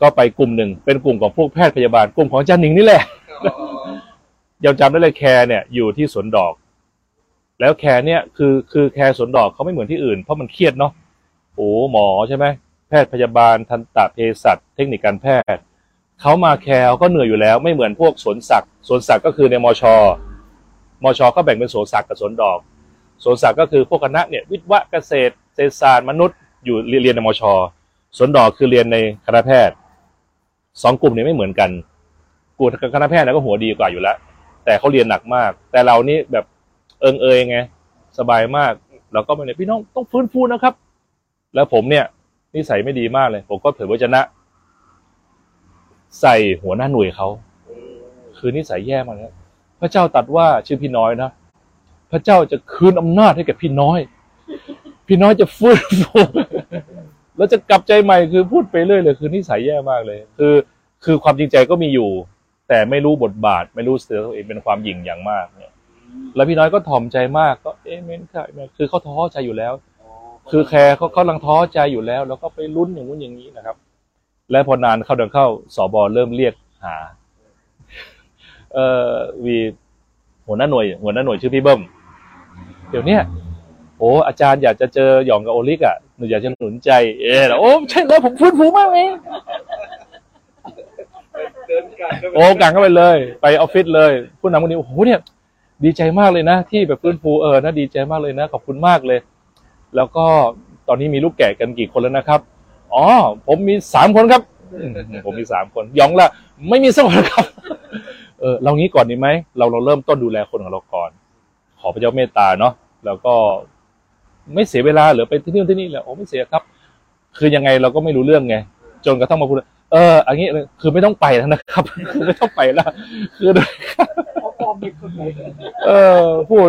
ก็ไปกลุ่มหนึ่งเป็นกลุ่มของพวกแพทย์พยาบาลกลุ่มของอาจารย์หนิงนี่แหละยังจำได้เลยแคร์เนี่ยอยู่ที่สวนดอก แล้วแคร์เนี่ยคือคือแคร์สวนดอกเขาไม่เหมือนที่อื่นเพราะมันเครียดเนาะโอ้หมอใช่ไหมแพทย์พยาบาลทันตะเภสัชเทคนิคการแพทย์เขามาแคร์เขาก็เหนื่อยอยู่แล้วไม่เหมือนพวกสวนสัตว์สวนสัตว์ก็คือในมชมชก็แบ่งเป็นสวนสัตว์กับสวนดอกสวนสัตว์ก็คือพวกคณะเนี่ยวิทย์วิศวะเกษตรเศรษฐศาสตร์มนุษย์อยู่เรียนเรียนในมช สวนดอกคือเรียนในคณะแพทย์สองกลุ่มนี้ไม่เหมือนกันกลุ่มคณะแพทย์นี่ยก็หัวดีกว่าอยู่แล้ว แต่เขาเรียนหนักมาก แต่เรานี่แบบเอิงเอยไงสบายมากเราก็มาเนี่ยพี่น้องต้องฟื้นฟูนะครับ แล้วผมเนี่ยนิสัยไม่ดีมากเลย ผมก็เผยพระชนะ ใส่หัวหน้าหน่วยเขาคือนิสัยแย่มากเลยพระเจ้าตัดว่าชื่อพี่น้อยนะพระเจ้าจะคืนอำนาจให้แก่พี่น้อย พี่น้อยจะฟื้นฟู แล้วจะกลับใจใหม่คือพูดไปเรื่อยเลยคือนิสัยแย่มากเลย คือ คือความจริงใจก็มีอยู่ แต่ไม่รู้บทบาท ไม่รู้เสือตัวเองเป็นความหยิ่งอย่างมากเนี่ย แล้วพี่น้อยก็ถ่อมใจมากก็เอ๊ะเมนค่ะคือเขาท้อใจอยู่แล้ว คือแคร์เขาเขากำลังท้อใจอยู่แล้ว แล้วก็ไปลุ้นอย่างนู้นอย่างนี้นะครับ และพอนานเข้าเดินเข้าสบเริ่มเรียกหา เอ่อวีหัวหน้าหน่วย หัวหน้าหน่วยชื่อพี่เบิ้มเดี๋ยวเนี้ยโอ้อาจารย์อยากจะเจอหยองกับโอลิกอะ หนูอยากจะหนุนใจ เออโอ้ใช่เลยผมฟื้นฟูมากเลยเดินกลางก็โอ้กลางเข้าไปเลย ไปออฟฟิศเลย ผู้นำคนนี้โอ้โหเนี่ย ดีใจมากเลยนะ ที่แบบฟื้นฟูเออนะดีใจมากเลยนะ ขอบคุณมากเลย แล้วก็ตอนนี้มีลูกแกะกันกี่คนแล้วนะครับ อ๋อ ผมมีสามคนครับอืมผมมีสามคนหยองละไม่มีสักคนครับ เออเรางี้ก่อนดีไหมเราเราเริ่มต้นดูแลคนของเราก่อน ขอพระเจ้าเมตตาเนาะแล้วก็ ไม่เสียเวลาหรือไปที่นี่ที่นี่แหละโอ้ไม่เสียครับ คือยังไงเราก็ไม่รู้เรื่องไง จนกระทั่งมาพูดเอออันนี้คือไม่ต้องไปแล้วนะครับคือไม่ต้องไปแล้วคือเออพูด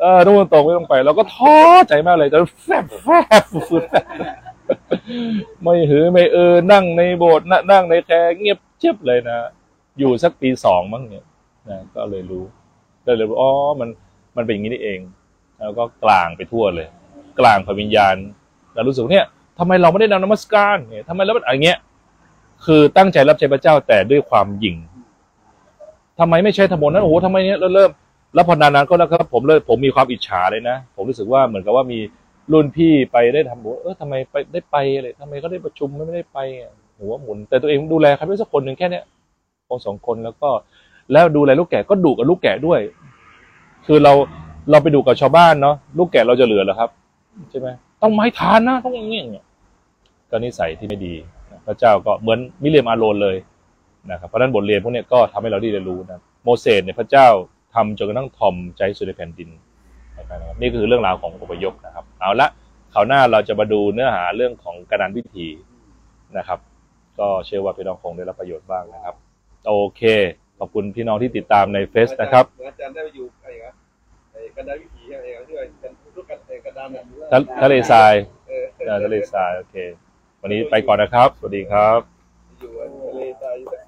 เออทุกคนตรงไม่ต้องไปเราก็ท้อใจมากเลยจนแฟบแฟบฟืดไม่หือไม่เออนั่งในโบสถ์นั่งในแคร์เงียบเชียบเลยนะอยู่สักปีสองมั้งเนี่ยนะก็เลยรู้ก็เลยรู้อ๋อมันมันเป็นอย่างนี้นี่เอง แล้วก็กลางไปทั่วเลย กลางพระวิญญาณแล้วรู้สึกเนี่ยทำไมเราไม่ได้นำนมัสการเนี่ยทำไมเราไม่อะไรเงี้ย คือตั้งใจรับใช้พระเจ้าแต่ด้วยความหยิ่งทำไมไม่ใช้ธรรมนั้นโอ้โหทำไมเนี้ยเริ่มแล้วพอนานๆก็แล้วครับผมเลยผมมีความอิจฉาเลยนะ ผมรู้สึกว่าเหมือนกับว่ามีรุ่นพี่ไปได้ทำบอกว่าเออทำไมไปได้ไปอะไรทำไมเขาได้ประชุมไม่ได้ไปหัวหมุน แต่ตัวเองดูแลใครไม่สักคนหนึ่งแค่เนี้ยคนสองคนแล้วก็ แล้วดูแลลูกแกะก็ดุกับลูกแกะด้วย คือเรา เราไปดูกับชาวบ้านเนาะลูกแกะเราจะเหลือเหรอครับ ใช่ไหมต้องไม้ทานนะต้องอย่างเงี้ยอย่างเงี้ยก็นิสัยที่ไม่ดีพระเจ้าก็เหมือนมิเรียมอาโรนเลยนะครับเพราะนั้นบทเรียนพวกนี้ก็ทำให้เราได้เรียนรู้นะโมเสสเนี่ยพระเจ้าทำจนกระทั่งทอมใจสุดในแผ่นดินนะครับนี่คือเรื่องราวของอพยพนะครับ เอาละคราวหน้าเราจะมาดูเนื้อหาเรื่องของการนันวิธีนะครับ ก็เชื่อว่าพี่น้องคงได้รับประโยชน์บ้างนะครับ โอเค ขอบคุณพี่น้องที่ติดตามในเฟซนะครับอาจารย์ได้ไปอยู่ กันดาวิถีอะไรอย่ยที่นรูปกันกันดานทะเลทรายทะเลทราย โอเค วันนี้ไปก่อนนะครับ สวัสดีครับ